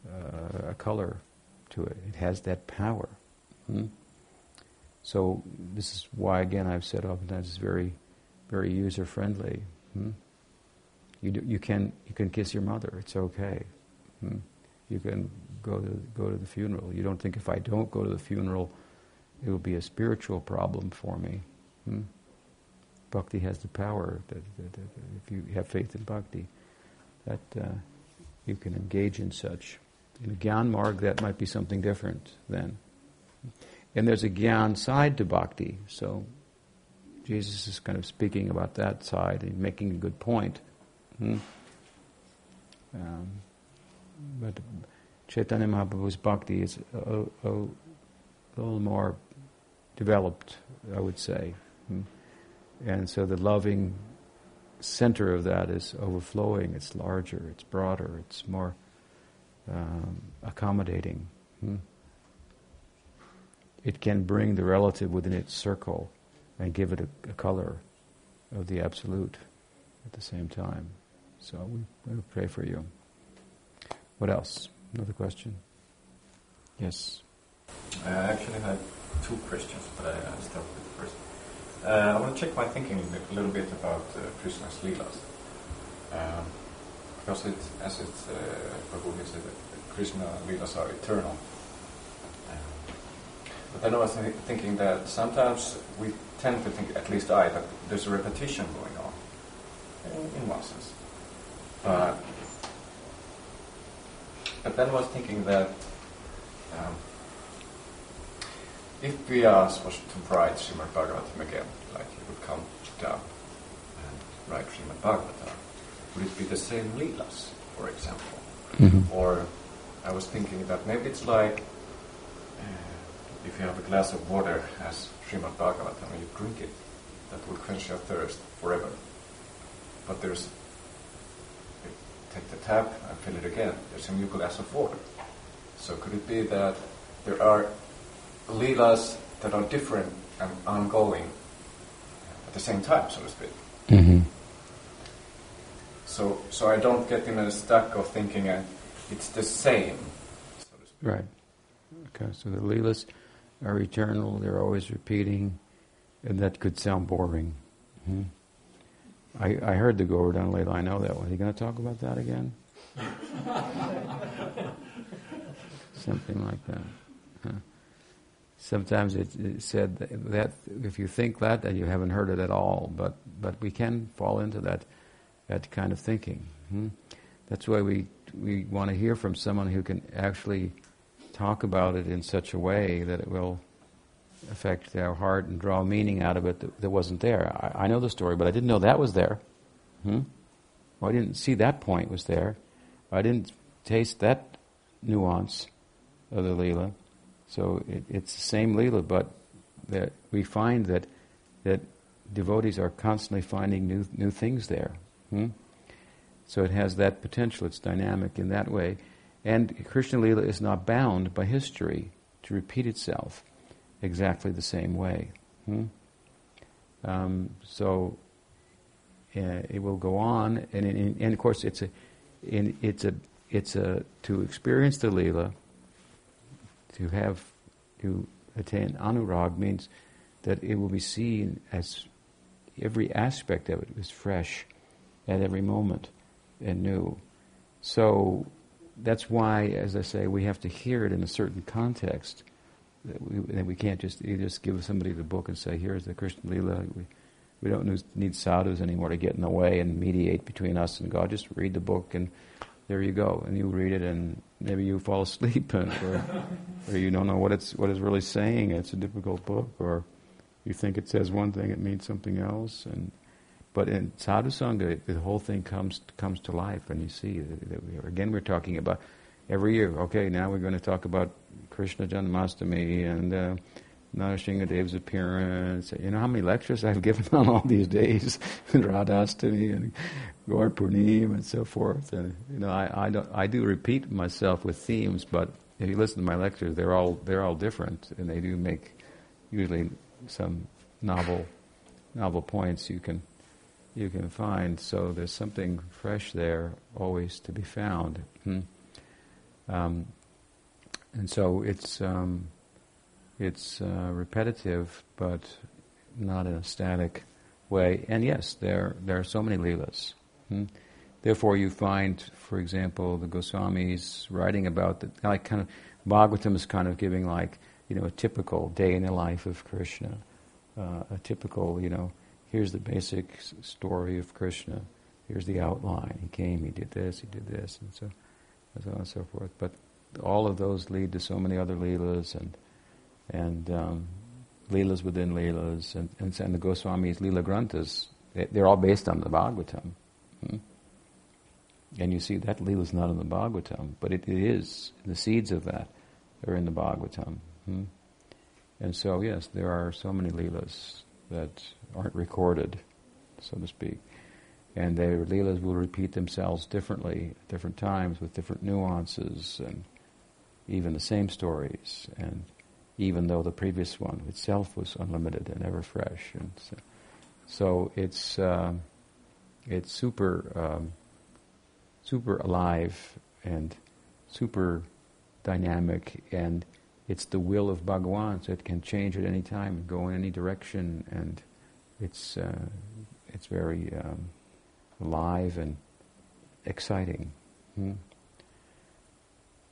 uh, color to it. It has that power. Hmm? So this is why, again, I've said oftentimes it's very, very user friendly. Hmm? You do, you can you can kiss your mother. It's okay. Hmm? You can go to go to the funeral. You don't think if I don't go to the funeral, it will be a spiritual problem for me. Hmm? Bhakti has the power. That, that, that, if you have faith in bhakti, that uh, you can engage in such. In a Gyan Marg, that might be something different then. And there's a Gyan side to bhakti, so Jesus is kind of speaking about that side and making a good point. Hmm? Um, but Chaitanya Mahaprabhu's bhakti is a, a, a, little more developed, I would say. Hmm? And so the loving center of that is overflowing, it's larger, it's broader, it's more um, accommodating. Hmm? It can bring the relative within its circle and give it a, a, color of the absolute at the same time. So we, pray for you. What else? Another question? Yes. I actually had two questions, but I, I'll start with the first. Uh, I want to check my thinking a little bit about uh, Krishna's Leelas. Um, because it, as it's uh, Prabhu said, Krishna Leelas are eternal. Um, but then I was th- thinking that sometimes we tend to think, at least I, that there's a repetition going on, in, in one sense. But, but then I was thinking that um, if Vyas was to write Srimad Bhagavatam again, like he would come down and write Srimad Bhagavatam, would it be the same Leelas, for example? Mm-hmm. Or I was thinking that maybe it's like uh, if you have a glass of water as Srimad Bhagavatam and you drink it, that will quench your thirst forever. But there's, take the tap and fill it again, there's a new glass of water. So could it be that there are leelas that are different and ongoing at the same time, so to speak? Mm-hmm. So, so I don't get in a stack of thinking uh, it's the same, so to speak. Right. Okay, so the Leelas are eternal, they're always repeating, and that could sound boring. Hmm? I, I heard the Govardhan Leela, I know that one. Are you going to talk about that again? *laughs* Something like that. Huh. Sometimes it, it said that, that if you think that, then you haven't heard it at all. But but we can fall into that that kind of thinking. Hmm? That's why we we want to hear from someone who can actually talk about it in such a way that it will affect our heart and draw meaning out of it that, that wasn't there. I, I, know the story, but I didn't know that was there. Hmm? Well, I didn't see that point was there. I didn't taste that nuance of the Leela. So it, it's the same Leela, but that we find that that devotees are constantly finding new new things there. Hmm? So it has that potential. It's dynamic in that way. And Krishna Leela is not bound by history to repeat itself exactly the same way. Hmm? Um, so uh, it will go on, and, and, and of course it's a, it's a, it's a to experience the lila, to have, to attain anurag means that it will be seen as every aspect of it is fresh at every moment and new. So that's why, as I say, we have to hear it in a certain context. That we, that we can't just just give somebody the book and say, "Here's the Krishna Lila." We, we don't need sadhus anymore to get in the way and mediate between us and God. Just read the book, and there you go. And you read it, and maybe you fall asleep, and, or, or you don't know what it's what it's really saying. It's a difficult book, or you think it says one thing, it means something else, and but in sadhu sangha, the whole thing comes comes to life, and you see that we are, again we're talking about every year. Okay, now we're going to talk about Krishna Janmastami and uh, Dev's appearance. You know how many lectures I've given *laughs* on all these days, *laughs* Radhastami and Gaur Purnim and so forth. And you know, I I, I do repeat myself with themes, but if you listen to my lectures, they're all they're all different, and they do make usually some novel novel points you can you can find. So there's something fresh there always to be found. Hmm. Um, and so it's um, it's uh, repetitive, but not in a static way. And yes, there there are so many leelas. Hmm. Therefore, you find, for example, the Goswamis writing about the like kind of Bhagavatam is kind of giving like you know a typical day in the life of Krishna, uh, a typical you know here's the basic story of Krishna. Here's the outline. He came, he did this, he did this, and so, and so on and so forth. But all of those lead to so many other leelas and and um, leelas within leelas, and, and, and the Goswami's Leela Granthas. They're all based on the Bhagavatam. Hmm? And you see that Leela is not in the Bhagavatam, but it, it is. The seeds of that are in the Bhagavatam. Hmm? And so, yes, there are so many Leelas that aren't recorded, so to speak. And their leelas will repeat themselves differently at different times with different nuances and even the same stories. And even though the previous one itself was unlimited and ever fresh. And so, so it's, uh, it's super, um, super alive and super dynamic and it's the will of Bhagawan, so it can change at any time go in any direction and it's uh, it's very um, alive and exciting. Hmm?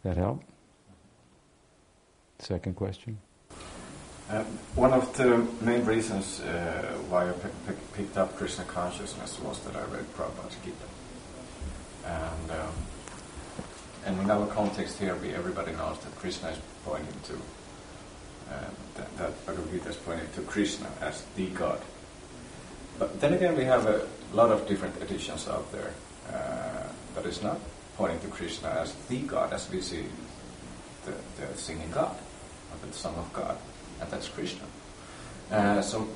That help? Second question. Uh, one of the main reasons uh, why I picked up Krishna consciousness was that I read Prabhupada's Gita. And, um, and in our context here, we, everybody knows that Krishna is pointing to, uh, that, that Bhagavad Gita is pointing to Krishna as the God. But then again, we have a lot of different editions out there uh, that is not pointing to Krishna as the God, as we see the, the singing God. The Son of God, and that's Krishna. Uh, so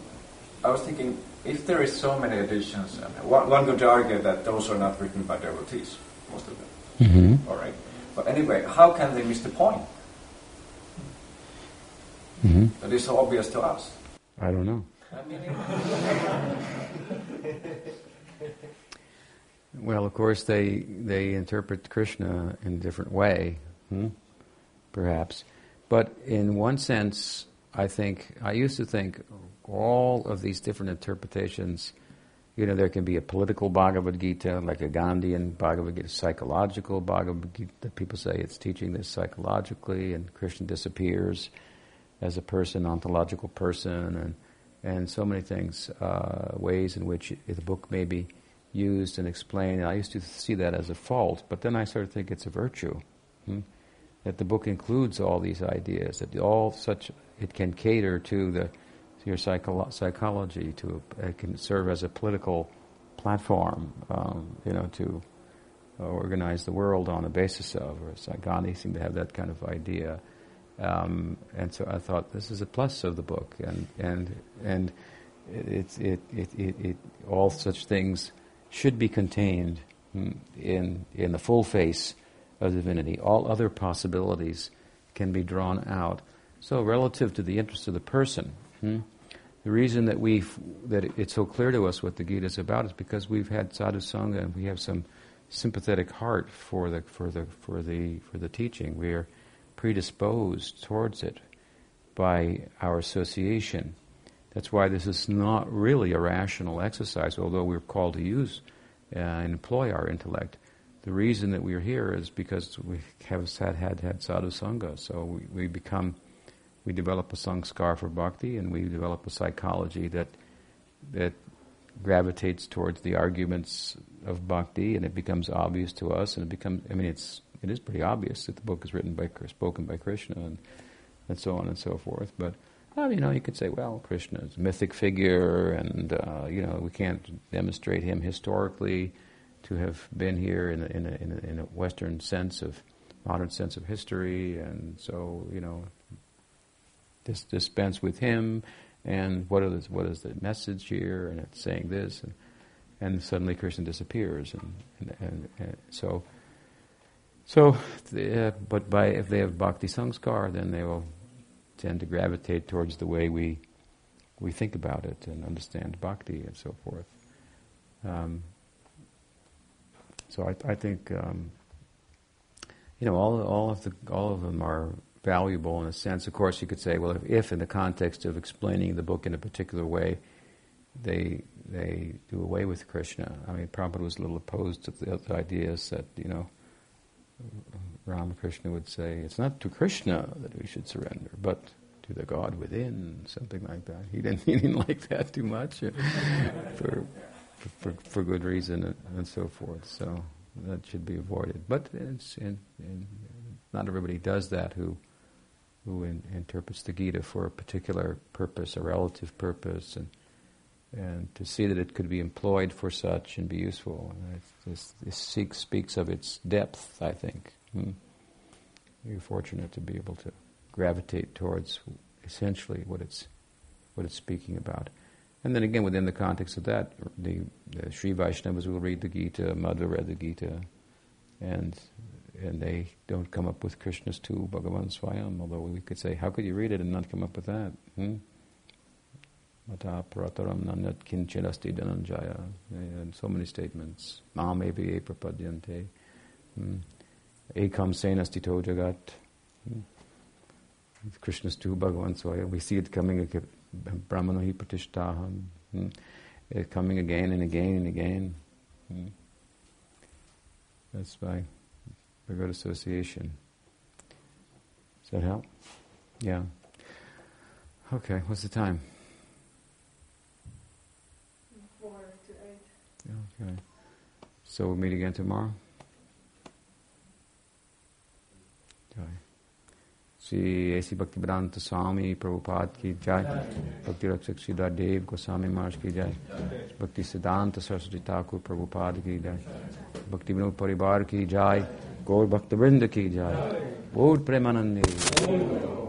I was thinking, if there is so many editions, and one, one could argue that those are not written by devotees, most of them. Mm-hmm. All right. But anyway, how can they miss the point? Mm-hmm. That is so obvious to us. I don't know. *laughs* Well, of course, they they interpret Krishna in a different way, hmm? perhaps. But in one sense, I think I used to think all of these different interpretations. You know, there can be a political Bhagavad Gita, like a Gandhian Bhagavad Gita, psychological Bhagavad Gita. People say it's teaching this psychologically, and Krishna disappears as a person, ontological person, and and so many things, uh, ways in which the book may be used and explained. I used to see that as a fault, but then I started to think it's a virtue. Hmm? That the book includes all these ideas, that all such, it can cater to the to your psycholo- psychology, to it can serve as a political platform, um, you know, to organize the world on the basis of, or Gandhi seemed to have that kind of idea. Um, and so I thought this is a plus of the book, and and and it it it, it, it all such things should be contained in, in the full face of divinity. All other possibilities can be drawn out. So, relative to the interest of the person, hmm, the reason that we that it's so clear to us what the Gita is about is because we've had sadhu sangha and we have some sympathetic heart for the for the for the for the teaching. We are predisposed towards it by our association. That's why this is not really a rational exercise, although we're called to use uh, and employ our intellect. The reason that we're here is because we have had had, had sadhu sangha. So we, we become, we develop a sanskar for bhakti, and we develop a psychology that that gravitates towards the arguments of bhakti, and it becomes obvious to us. And it becomes, I mean, it's it is pretty obvious that the book is written by spoken by Krishna, and and so on and so forth. But well, you know, you could say, well, Krishna is a mythic figure, and uh, you know, we can't demonstrate him historically to have been here in a, in, a, in, a, in a Western sense of modern sense of history, and so you know, dis- dispense with him. And what is what is the message here? And it's saying this, and, and suddenly Krishna disappears, and, and, and, and so. So, uh, but by if they have bhakti sanskar, then they will tend to gravitate towards the way we we think about it and understand bhakti and so forth. Um, so I, I think um, you know all all of the all of them are valuable in a sense. Of course, you could say, well, if, if in the context of explaining the book in a particular way, they they do away with Krishna. I mean, Prabhupada was a little opposed to the, the ideas that you know Ramakrishna would say, it's not to Krishna that we should surrender, but to the God within, something like that. He didn't, *laughs* he didn't like that too much uh, for, for, for good reason and, and, so forth. So that should be avoided. But it's not everybody does that who who in, interprets the Gita for a particular purpose, a relative purpose, and and to see that it could be employed for such and be useful. This, this speaks of its depth, I think. Hmm. You're fortunate to be able to gravitate towards essentially what it's what it's speaking about. And then again, within the context of that, the, the Sri Vaishnavas will read the Gita, Madhva read the Gita, and and they don't come up with Krishna's tu, Bhagavan Swayam, although we could say, how could you read it and not come up with that? Hmm? Mata prataram kinchinasti. And so many statements. Mamevi prapadyante. Hmm. Ekam senasti to jagat. Hmm. Krishna's tu Bhagavan Swaya. We see it coming, Brahmano hi pratishtaham. Hmm. It's coming again and again and again. Hmm. That's by, good association. Does that help? Yeah. Okay, what's the time? Four to eight. Okay. So we'll meet again tomorrow? Jai. Sri A.C. Bhaktivedanta Swami Prabhupada ki Jai. Bhakti Rakshak Sridhar Dev Goswami Maharaj ki Jai. Bhakti Siddhanta Saraswati Thakur Prabhupada ki Jai. Bhakti Vinod Paribar ki Jai. Gaur Bhakta Vrinda ki Jai. Gaur Premanande.